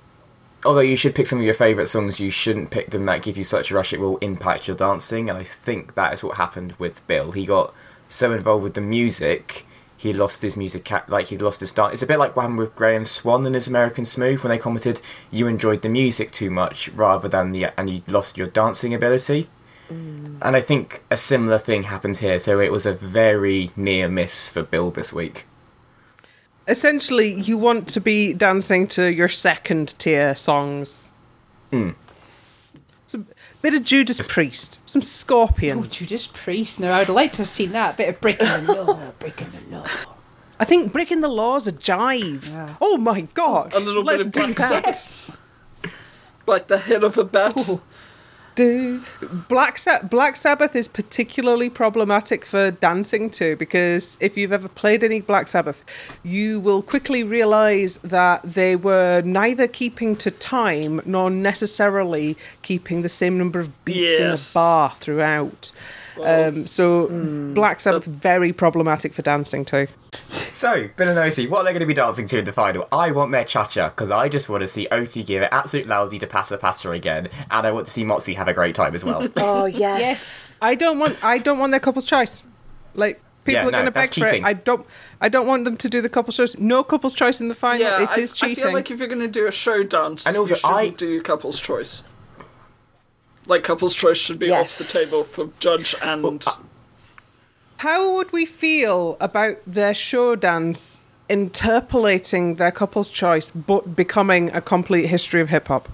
although you should pick some of your favourite songs, you shouldn't pick them that give you such a rush it will impact your dancing and I think that is what happened with Bill. He got so involved with the music he lost his music like he lost his dance. It's a bit like what happened with Graeme Swann and his American Smooth when they commented you enjoyed the music too much rather than the and you lost your dancing ability. And I think a similar thing happened here. So it was a very near miss for Bill this week. Essentially, you want to be dancing to your second tier songs. Hmm. It's a bit of Judas Priest, some Scorpion. Oh, Judas Priest. Now, I'd like to have seen that. bit of breaking the law, (laughs) breaking the law. I think breaking the law's a jive. Oh my god! A little bit Let's of do Black that. Yes. Like the head of a bat. Do Black Sa- Black Sabbath is particularly problematic for dancing to because if you've ever played any Black Sabbath, you will quickly realize that they were neither keeping to time nor necessarily keeping the same number of beats in a bar throughout. Um, so Black Sabbath very problematic for dancing to. So, Bill and Oti, what are they going to be dancing to in the final? I want their cha-cha, because I just want to see Oti give it absolute loudly to Passa Passa again, and I want to see Motsi have a great time as well. (laughs) Oh yes. Yes. I don't want I don't want their couple's choice. Like People Yeah, are no, going to beg that's for it. I don't. I don't want them to do the couples choice. No couples choice in the final. Yeah, it I, is I feel like if you're going to do a show dance, And also, you shouldn't I- do couple's choice. Like couple's choice should be Yes. off the table for judge and How would we feel about their show dance interpolating their couples choice, but becoming a complete history of hip hop?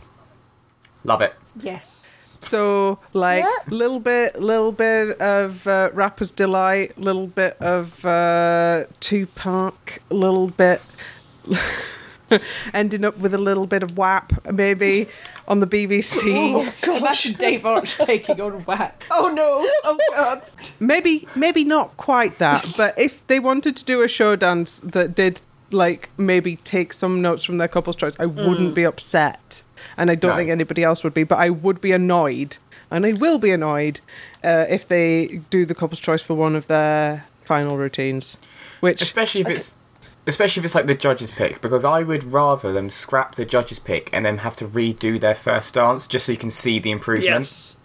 Love it. Yes. So, like, Yeah. little bit, little bit of uh, rapper's delight, little bit of uh, Tupac, little bit, (laughs) (laughs) ending up with a little bit of WAP, maybe on the BBC. (laughs) Oh gosh. Imagine Dave Arch taking on whack. Oh no! Oh god! maybe, maybe not quite that, but if they wanted to do a show dance that did, like, maybe take some notes from their couple's choice, I wouldn't be upset, and I don't No. think anybody else would be. But I would be annoyed, and I will be annoyed uh, if they do the couple's choice for one of their final routines, which Especially if it's especially if it's like the judge's pick, because I would rather them scrap the judge's pick and then have to redo their first dance just so you can see the improvement. yes.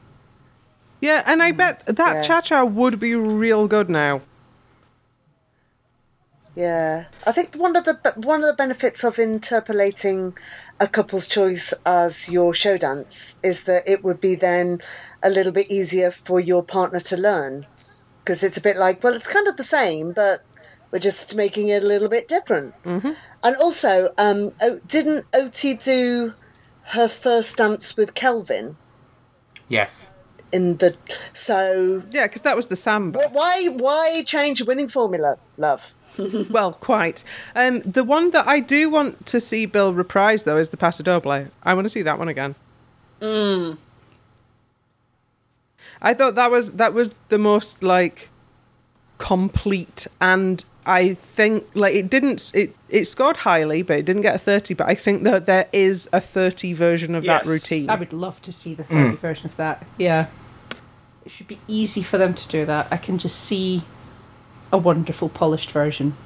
yeah, and I bet that Yeah. cha cha would be real good now. Yeah, I think one of the one of the benefits of interpolating a couple's choice as your show dance is that it would be then a little bit easier for your partner to learn because it's a bit like well, it's kind of the same, but we're just making it a little bit different. Mm-hmm. And also, um, oh, didn't Oti do her first dance with Kelvin Yes. in the so? Yeah, because that was the samba. Why why change a winning formula, love? (laughs) well, quite. Um, the one that I do want to see Bill reprise though is the Paso Doble. I want to see that one again. I thought that was that was the most like complete and I think like it didn't it it scored highly but it didn't get a 30 but I think that there is a 30 version of that Yes. routine. I would love to see the hmm. 30 version of that. Yeah. It should be easy for them to do that. I can just see a wonderful polished version.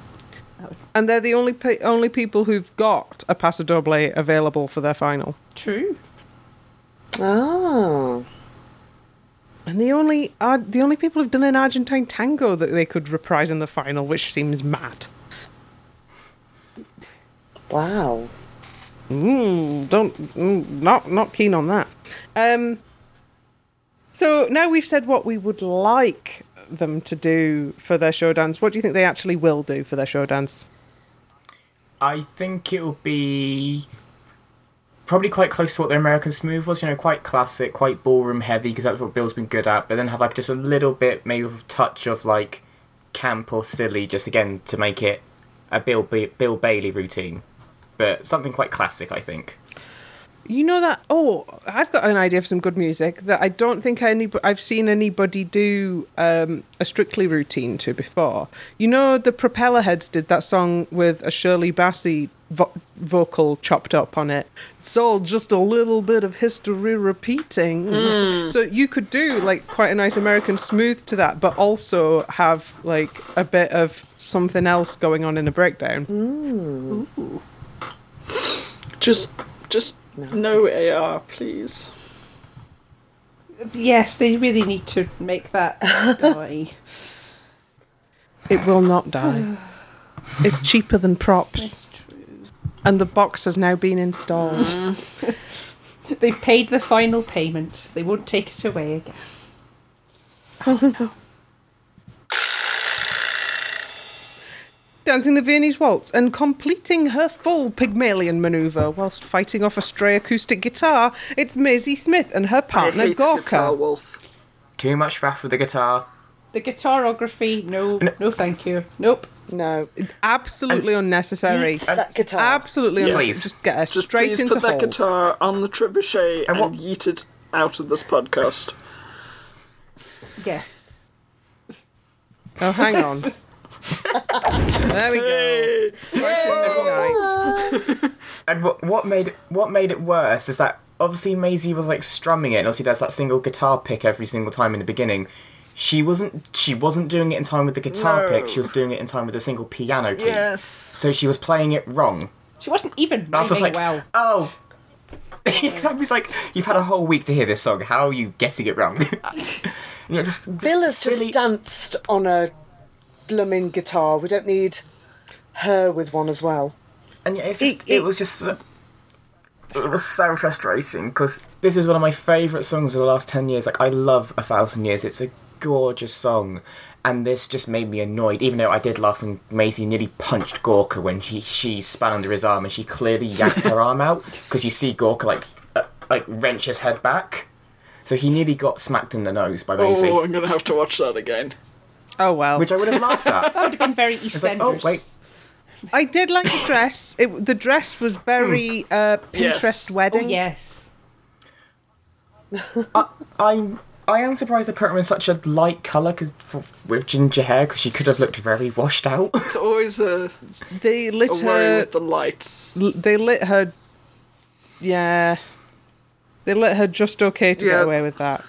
And they're the only pe- only people who've got a Paso Doble available for their final. True. Oh. And the only uh, the only people who've done an Argentine tango that they could reprise in the final, which seems mad. Wow. Mm, don't mm, not not keen on that. Um, so now we've said what we would like them to do for their show dance. What do you think they actually will do for their show dance? I think it'll be probably quite close to what the American Smooth was. You know, quite classic, quite ballroom heavy because that's what Bill's been good at. But then have like just a little bit, maybe of a touch of like camp or silly, just again to make it a Bill Bill Bailey routine. But something quite classic, I think. You know that? Oh, I've got an idea for some good music that I don't think any I've seen anybody do um, a strictly routine to before. You know, the Propellerheads did that song with a Shirley Bassey vo- vocal chopped up on it. It's all just a little bit of history repeating. So you could do like quite a nice American smooth to that, but also have like a bit of something else going on in a breakdown. Just, just no AR, please. Yes, they really need to make that (laughs) die. It will not die. (sighs) It's cheaper than props. That's true. And the box has now been installed. Mm. (laughs) They've paid the final payment. They won't take it away again. (laughs) Dancing the Viennese waltz and completing her full Pygmalion maneuver whilst fighting off a stray acoustic guitar, it's Maisie Smith and her partner I hate guitar Gorka. waltz. Too much faff with the guitar. The guitarography, no, no, thank you. Nope. No. Absolutely unnecessary. Yeet that guitar. Absolutely unnecessary. Please. Just get her Just straight please into put that hold. guitar on the trebuchet and, what- yeet it out of this podcast. Yes. Oh, hang on. (laughs) (laughs) there we go. Right. (laughs) And what what made it, what made it worse is that obviously Maisie was like strumming it, and obviously there's that single guitar pick every single time in the beginning. She wasn't she wasn't doing it in time with the guitar No. pick. She was doing it in time with a single piano key. Yes. So she was playing it wrong. She wasn't even That's just like well. oh. (laughs) exactly. It's like you've had a whole week to hear this song. How are you getting it wrong? you know, just Bill has silly- just danced on a blooming guitar. We don't need her with one as well. And yeah, it's just, It- it, it- was just it was so frustrating because this is one of my favourite songs of the last 10 years. Like, I love A Thousand Years. It's a gorgeous song. And this just made me annoyed, even though I did laugh when Maisie nearly punched Gorka when he, she span under his arm and she clearly yanked her arm out because you see Gorka, like, uh, like wrench his head back. So he nearly got smacked in the nose by Maisie, Oh, I'm gonna have to watch that again. Oh well. which I would have laughed at. (laughs) That would have been very It's like, oh, wait, I did like the dress. It, the dress was very uh, Pinterest Yes. Oh, wedding. yes. I'm I am surprised they put her in such a light colour cause, with ginger hair because she could have looked very washed out. (laughs) It's always a, They lit a worry her. with the lights. l- They lit her. Yeah. They lit her just okay to Yeah. get away with that.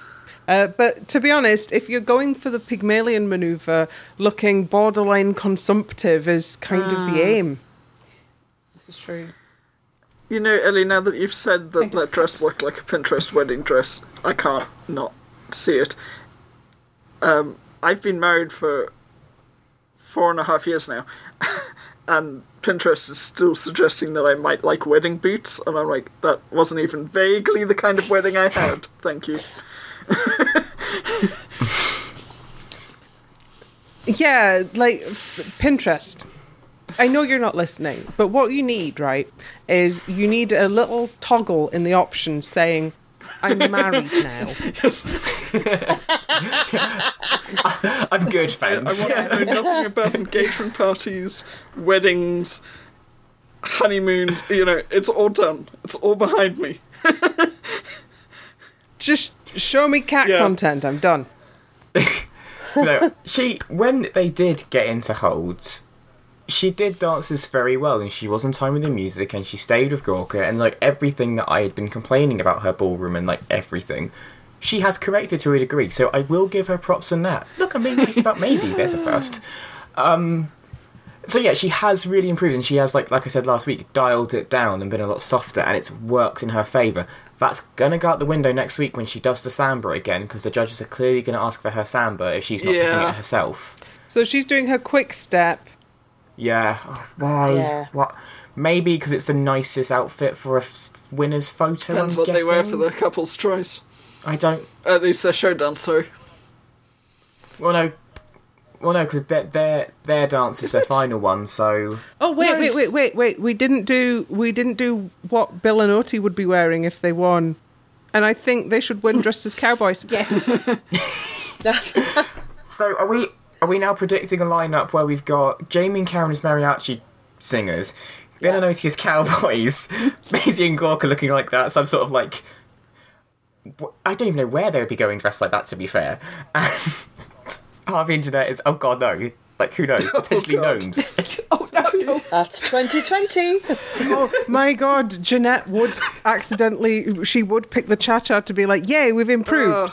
Uh, but to be honest, if you're going for the Pygmalion maneuver, looking borderline consumptive is kind of the aim. This is true. You know, Ellie, now that you've said that that dress looked like a Pinterest wedding dress, I can't not see it. Um, I've been married for four and a half years now, (laughs) and Pinterest is still suggesting that I might like wedding boots, and I'm like, that wasn't even vaguely the kind of wedding I had. Thank you. Yeah, like Pinterest. I know you're not listening, but what you need, right, is you need a little toggle in the options saying, I'm married (laughs) now. (laughs) I'm good, fans. I thanks. want to know (laughs) nothing about engagement parties, weddings, honeymoons. You know, it's all done. It's all behind me. Just show me cat Yeah. content, I'm done. (laughs) no, she when they did get into holds, she did dances very well, and she was on time with the music, and she stayed with Gorka, and like everything that I had been complaining about her ballroom and like everything, she has corrected to a degree. So I will give her props on that. Look, I'm being nice about Maisie. There's a first. Um, so yeah, she has really improved, and she has like like I said last week, dialed it down and been a lot softer, and it's worked in her favour. That's gonna go out the window next week when she does the samba again, because the judges are clearly gonna ask for her samba if she's not picking it herself. So she's doing her quick step. Yeah, oh, why? Yeah. What? Maybe because it's the nicest outfit for a f- winner's photo. Depends I'm what they wear for the couple's choice. I don't. At least their showdown, sorry. Well, no. Well, no, because their their their dance is their final one. So Oh wait, Nice. wait, wait, wait, wait. We didn't do we didn't do what Bill and Oti would be wearing if they won. And I think they should win dressed as cowboys. (laughs) (laughs) Yes. (laughs) So are we are we now predicting a lineup where we've got Jamie and Karen as mariachi singers, Ben and Oti as cowboys, Maisie and Gorka looking like that, some sort of like I don't even know where they would be going dressed like that to be fair. And HRVY and Janette is oh god no. Like who knows? (laughs) Potentially God. gnomes. (laughs) oh no, no. That's 2020. (laughs) oh my god, Janette would accidentally she would pick the cha cha to be like, Yay, we've improved. Ugh.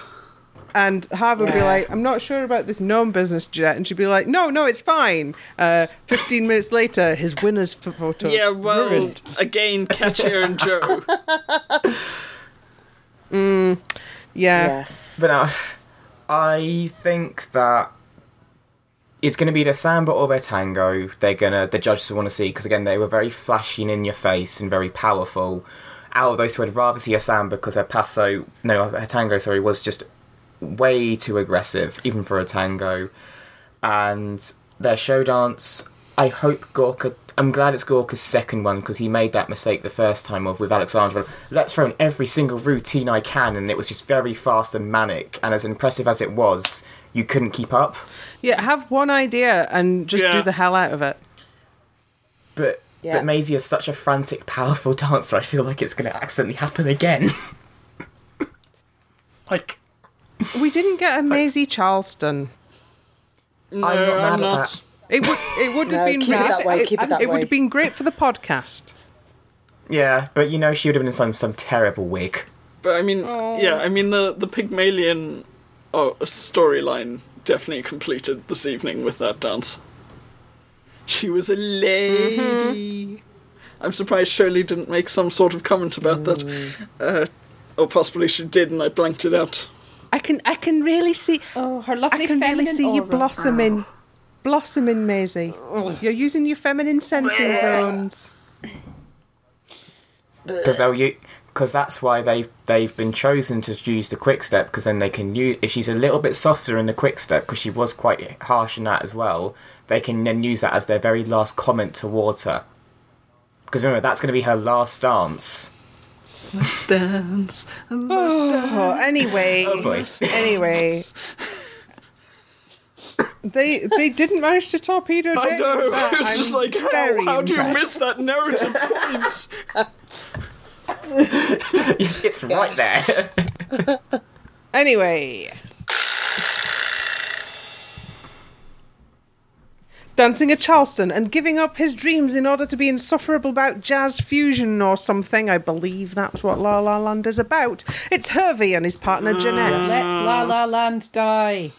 And HRVY would be like, I'm not sure about this gnome business, Janette. And she'd be like, No, no, it's fine. Uh, 15 minutes later, his winner's f- photo. yeah, well, ruined. again, Katya and Joe. Yeah. yes. But uh, I think that it's going to be the samba or their tango. They're gonna the judges want to see because again they were very flashy and in your face and very powerful. Out of those two, I'd rather see a samba because her passo, no, her tango, sorry, was just way too aggressive, even for a tango. And their show dance, I hope Gorka. I'm glad it's Gorka's second one because he made that mistake the first time of with Alexandra. Let's throw in every single routine I can, and it was just very fast and manic. And as impressive as it was, you couldn't keep up. Yeah, have one idea and just do the hell out of it. But Yeah. but Maisie is such a frantic, powerful dancer. I feel like it's going to accidentally happen again. (laughs) like We didn't get a Maisie Charleston. No, I'm not mad I'm at not. that. It would it would have No, been keep it great- that way, keep it that it would have been great for the podcast. Yeah, but you know she would have been in some some terrible wig. But I mean, yeah, I mean the the Pygmalion oh, storyline definitely completed this evening with that dance. She was a lady. I'm surprised Shirley didn't make some sort of comment about that, uh, or possibly she did and I blanked it out. I can I can really see Oh, her lovely. I can really see you aura. blossoming. Blossoming, Maisie. You're using your feminine sensing zones. because they'll oh, you because that's why they've they've been chosen to use the quick step because then they can use if she's a little bit softer in the quick step because she was quite harsh in that as well they can then use that as their very last comment towards her because remember that's going to be her last dance Let's dance. and let's (sighs) Oh, anyway. Oh, boy. Anyway. (laughs) They they didn't manage to torpedo I Jane know. with that. It's just I'm like, how, how do you miss that narrative point? (laughs) it's right there Anyway. Dancing at Charleston and giving up his dreams in order to be insufferable about jazz fusion or something. I believe that's what La La Land is about. It's HRVY and his partner mm. Janette. Let La La Land die.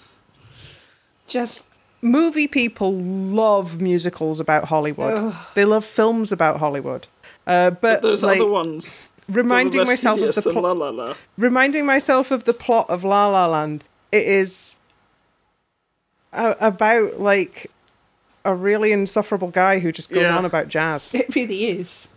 Just Movie people love musicals about Hollywood. They love films about Hollywood. Uh, but There's like, other ones. reminding that are less myself of the than plot. La La La. reminding myself of the plot of La La Land. It is a- about like a really insufferable guy who just goes Yeah. on about jazz. it really is.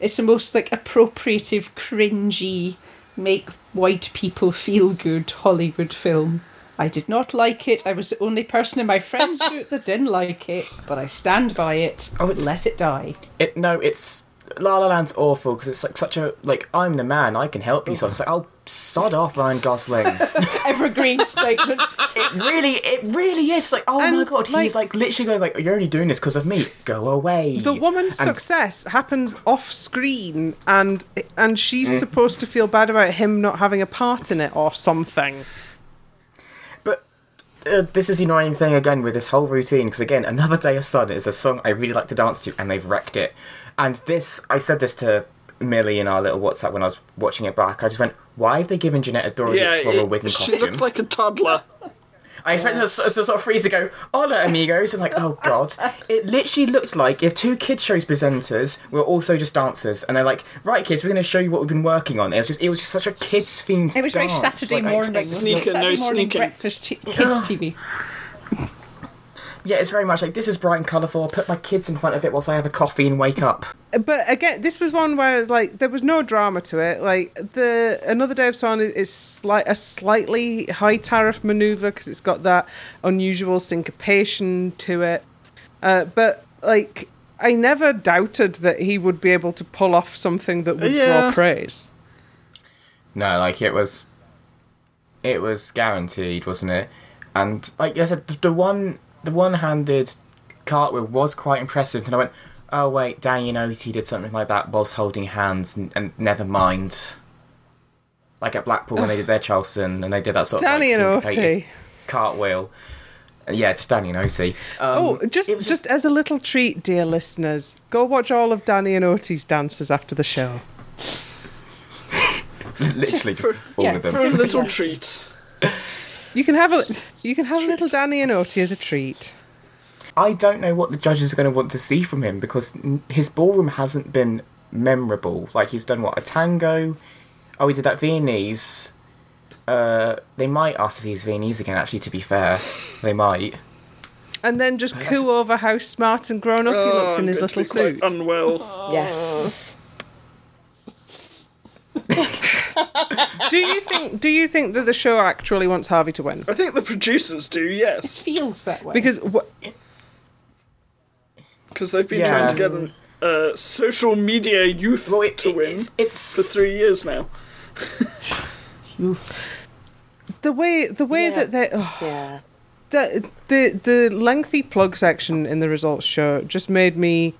It's the most like appropriative, cringy, make white people feel good Hollywood film. I did not like it. I was the only person in my friends group (laughs) that didn't like it, but I stand by it. Oh, it's- Let it die. it no it's La La Land's awful because it's like such a like I'm the man I can help you so it's like oh sod off Ryan Gosling (laughs) (laughs) Evergreen statement. it really it really is like oh my god like- he's like literally going like you're only doing this because of me go away The woman's And- success happens off screen, and and she's Mm. supposed to feel bad about him not having a part in it or something. Uh, this is the annoying thing again with this whole routine because again, another day of sun is a song I really like to dance to, and they've wrecked it. And this, I said this to Millie in our little WhatsApp when I was watching it back. I just went, "Why have they given Janette a Dora the Yeah, Explorer it- wig and she costume?" looked like a toddler. I expect us to sort of freeze to go, "Hola, amigos!" and like, "Oh (laughs) God!" It literally looked like if two kid shows presenters were also just dancers, and they're like, "Right, kids, we're going to show you what we've been working on." It was just, it was just such a kids themed. It was very Saturday morning. wasn't no Saturday morning sneaking. breakfast (gasps) t- kids TV. Yeah, it's very much like this is bright and colourful. I'll put my kids in front of it whilst I have a coffee and wake up. But again, this was one where it's like there was no drama to it. Like the another day of sun is, is slight a slightly high tariff maneuver because it's got that unusual syncopation to it. Uh, but like I never doubted that he would be able to pull off something that would Yeah. draw praise. No, like it was, it was guaranteed, wasn't it? And like I said, the, the one, the one-handed cartwheel was quite impressive. And I went, oh wait, Danny and Oti did something like that whilst holding hands, and, and never mind. Like at Blackpool when they did their Charleston, and they did that sort Danny of and like, syncopated Oti. cartwheel. Uh, Yeah, just Danny and Oti. Um, Oh, just, it was just as a little treat, dear listeners, go watch all of Danny and Oti's dances after the show. (laughs) literally just all yeah, of them. For a little treat. (laughs) You can have a (laughs) you can have a little Danny and Oti as a treat. I don't know what the judges are going to want to see from him because his ballroom hasn't been memorable. Like he's done what a tango. Oh, he did that Viennese. Uh, they might ask to see his Viennese again. Actually, to be fair, they might. And then just coo over how smart and grown up he looks Oh, in I'm his going to little be quite suit. Unwell. Yes. (laughs) (laughs) do you think? Do you think that the show actually wants HRVY to win? I think the producers do, Yes, It feels that way. Because wh- because they've been Yeah. trying to get an uh, social media youth Well, it, to it- win it's, it's for three years now. (laughs) Oof. the way the way Yeah. that they oh, Yeah. the, the the lengthy plug section in the results show just made me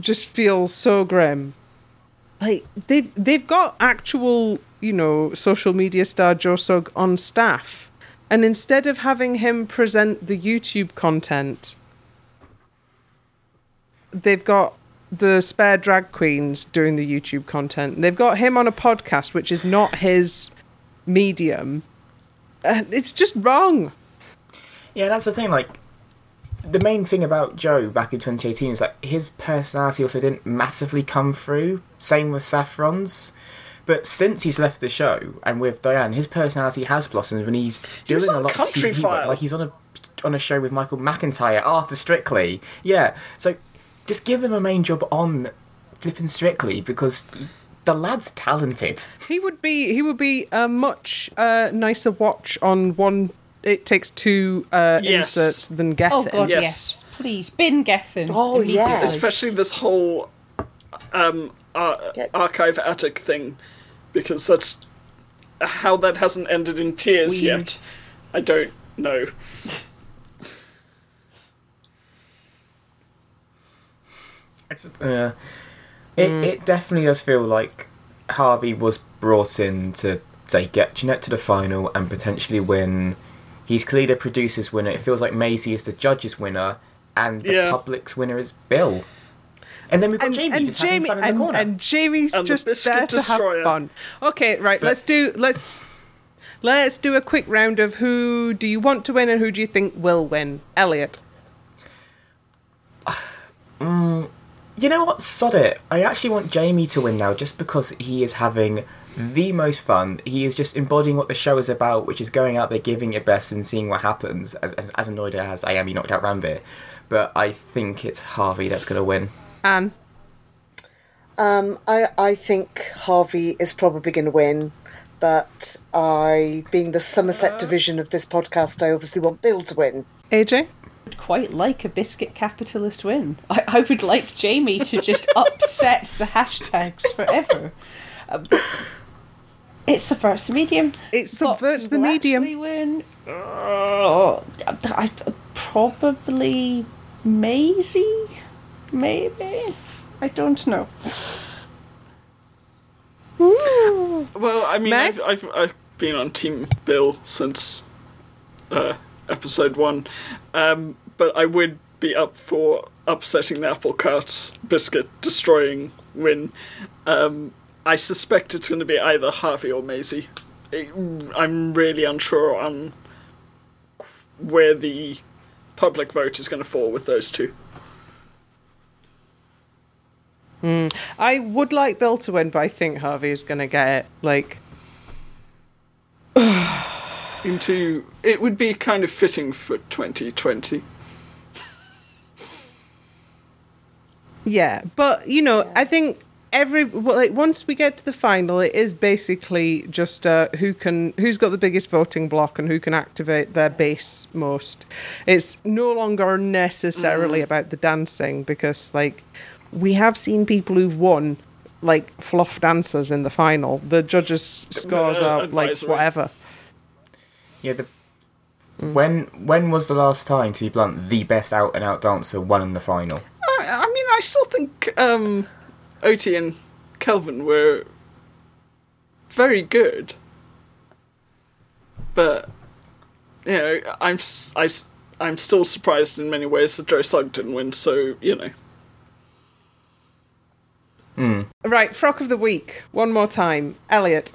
just feel so grim. Like they've they've got actual you know social media star Joe Sugg on staff, and instead of having him present the YouTube content, they've got the spare drag queens doing the YouTube content. They've got him on a podcast, which is not his medium. And it's just wrong. Yeah, that's the thing. Like, the main thing about Joe back in 2018 is that his personality also didn't massively come through. Same with Saffron's. But since he's left the show and with Dianne, his personality has blossomed and he's doing was a lot of TV. File. Like he's on a on a show with Michael McIntyre after Strictly. Yeah, so just give him a main job on flipping Strictly because the lad's talented. He would be he would be a much uh, nicer watch on one. It takes two uh, Yes. inserts than Gethin. Oh God, Yes. yes. Please, bin Gethin. Oh, immediately. yes. Especially this whole um, ar- Yeah. archive attic thing, because that's how that hasn't ended in tears Weird. yet. I don't know. It's, uh, it it definitely does feel like HRVY was brought in to say get Janette to the final and potentially win. He's clearly the producer's winner. It feels like Maisie is the judge's winner, and the Yeah. public's winner is Bill. And then we've got and, Jamie and just having fun in the corner. and Jamie's And just Biscuit there to Destroyer. have fun. Okay, right. But- let's do let's let's do a quick round of who do you want to win and who do you think will win. Elliot. (sighs) Mm, you know what? Sod it. I actually want Jamie to win now just because he is having the most fun. He is just embodying what the show is about, which is going out there, giving it best, and seeing what happens. As, as, as annoyed as I am, he knocked out Ranvir, But I think it's HRVY that's going to win. Ann. Um, I I think HRVY is probably going to win, but I, being the Somerset division of this podcast, I obviously want Bill to win. AJ. would quite like a biscuit capitalist win. I, I would like Jamie to just upset the hashtags forever. Uh, (laughs) but it subverts the medium. It subverts But the medium. actually win? Uh, I, I- probably Maisie. Maybe. I don't know. Well, I mean, Meg? I've, I've I've been on Team Bill since uh, episode one, um, but I would be up for upsetting the apple cart biscuit destroying win. Um, I suspect it's going to be either HRVY or Maisie. I'm really unsure on where the public vote is going to fall with those two. Hmm. I would like Bill to win, but I think HRVY is going to get it. Like, (sighs) Into it would be kind of fitting for 2020. yeah, but you know, I think every well, like once we get to the final, it is basically just uh, who can who's got the biggest voting block and who can activate their base most. It's no longer necessarily about the dancing because like we have seen people who've won like fluff dancers in the final. The judges' (laughs) scores are like advisory. whatever. Yeah, the when when was the last time, to be blunt, the best out and out dancer won in the final? I, I mean, I still think um, Oti and Kelvin were very good, but you know, I'm s- I, am still surprised in many ways that Joe Sugg didn't win. So you know, hmm. Right, frock of the week. One more time, Elliot.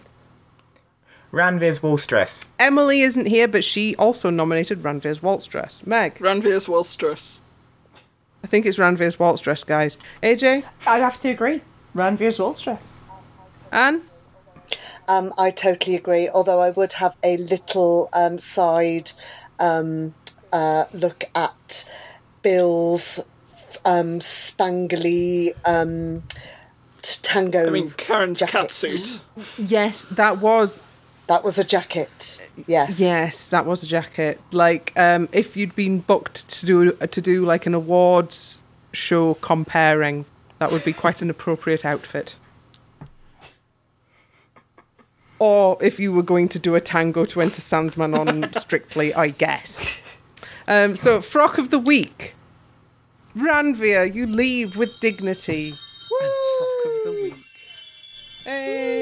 Ranvir's Wall dress. Emily isn't here, but she also nominated Ranvir's Waltz Dress. Meg, Ranvir's well stress. I think it's Ranvir's Waltz Dress, guys. AJ, I'd have to agree. Ranvir's waltz dress. Ann, Um, I totally agree. Although I would have a little um, side um, uh, look at Bill's um, spangly um, tango. I mean, Karen's jacket. catsuit. yes, that was That was a jacket. Yes. yes, that was a jacket. Like, um, if you'd been booked to do to do like an awards show comparing, that would be quite an appropriate outfit. Or if you were going to do a tango to enter Sandman on (laughs) Strictly, I guess. Um, so, frock of the week. Ranvir, you leave with dignity. And frock of the week. Hey.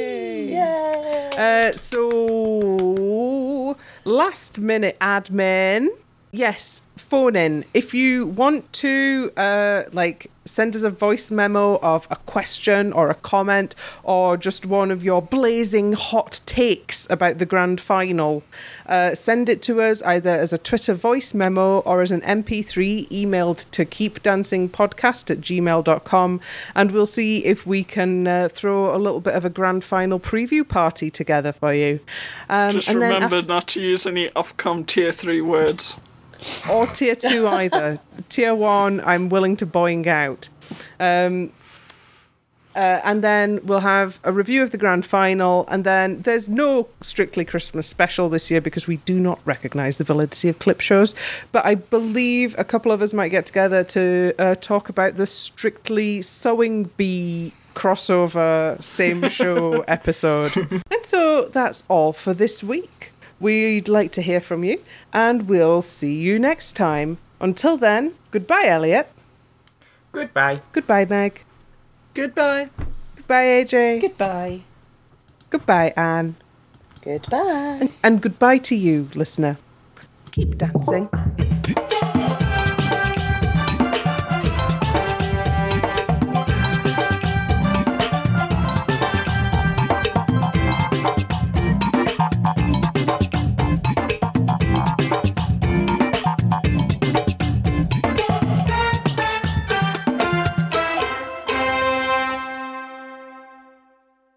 Uh, so, last minute admin. Yes, phone in if you want to uh, like send us a voice memo of a question or a comment or just one of your blazing hot takes about the grand final uh, send it to us either as a twitter voice memo or as an mp3 emailed to keepdancingpodcast at gmail.com and we'll see if we can uh, throw a little bit of a grand final preview party together for you um, Just and then remember after- not to use any Ofcom tier 3 words. Or tier two (laughs) either. tier one, I'm willing to boing out. Um, uh, and then we'll have a review of the grand final, and then there's no strictly Christmas special this year because we do not recognise the validity of clip shows. But I believe a couple of us might get together to uh, talk about the strictly sewing bee crossover same show (laughs) episode. And so that's all for this week. We'd like to hear from you, and we'll see you next time. Until then, goodbye, Elliot. Goodbye. Goodbye, Meg. Goodbye. Goodbye, AJ. Goodbye. goodbye, Ann. Goodbye. And goodbye to you, listener. Keep dancing.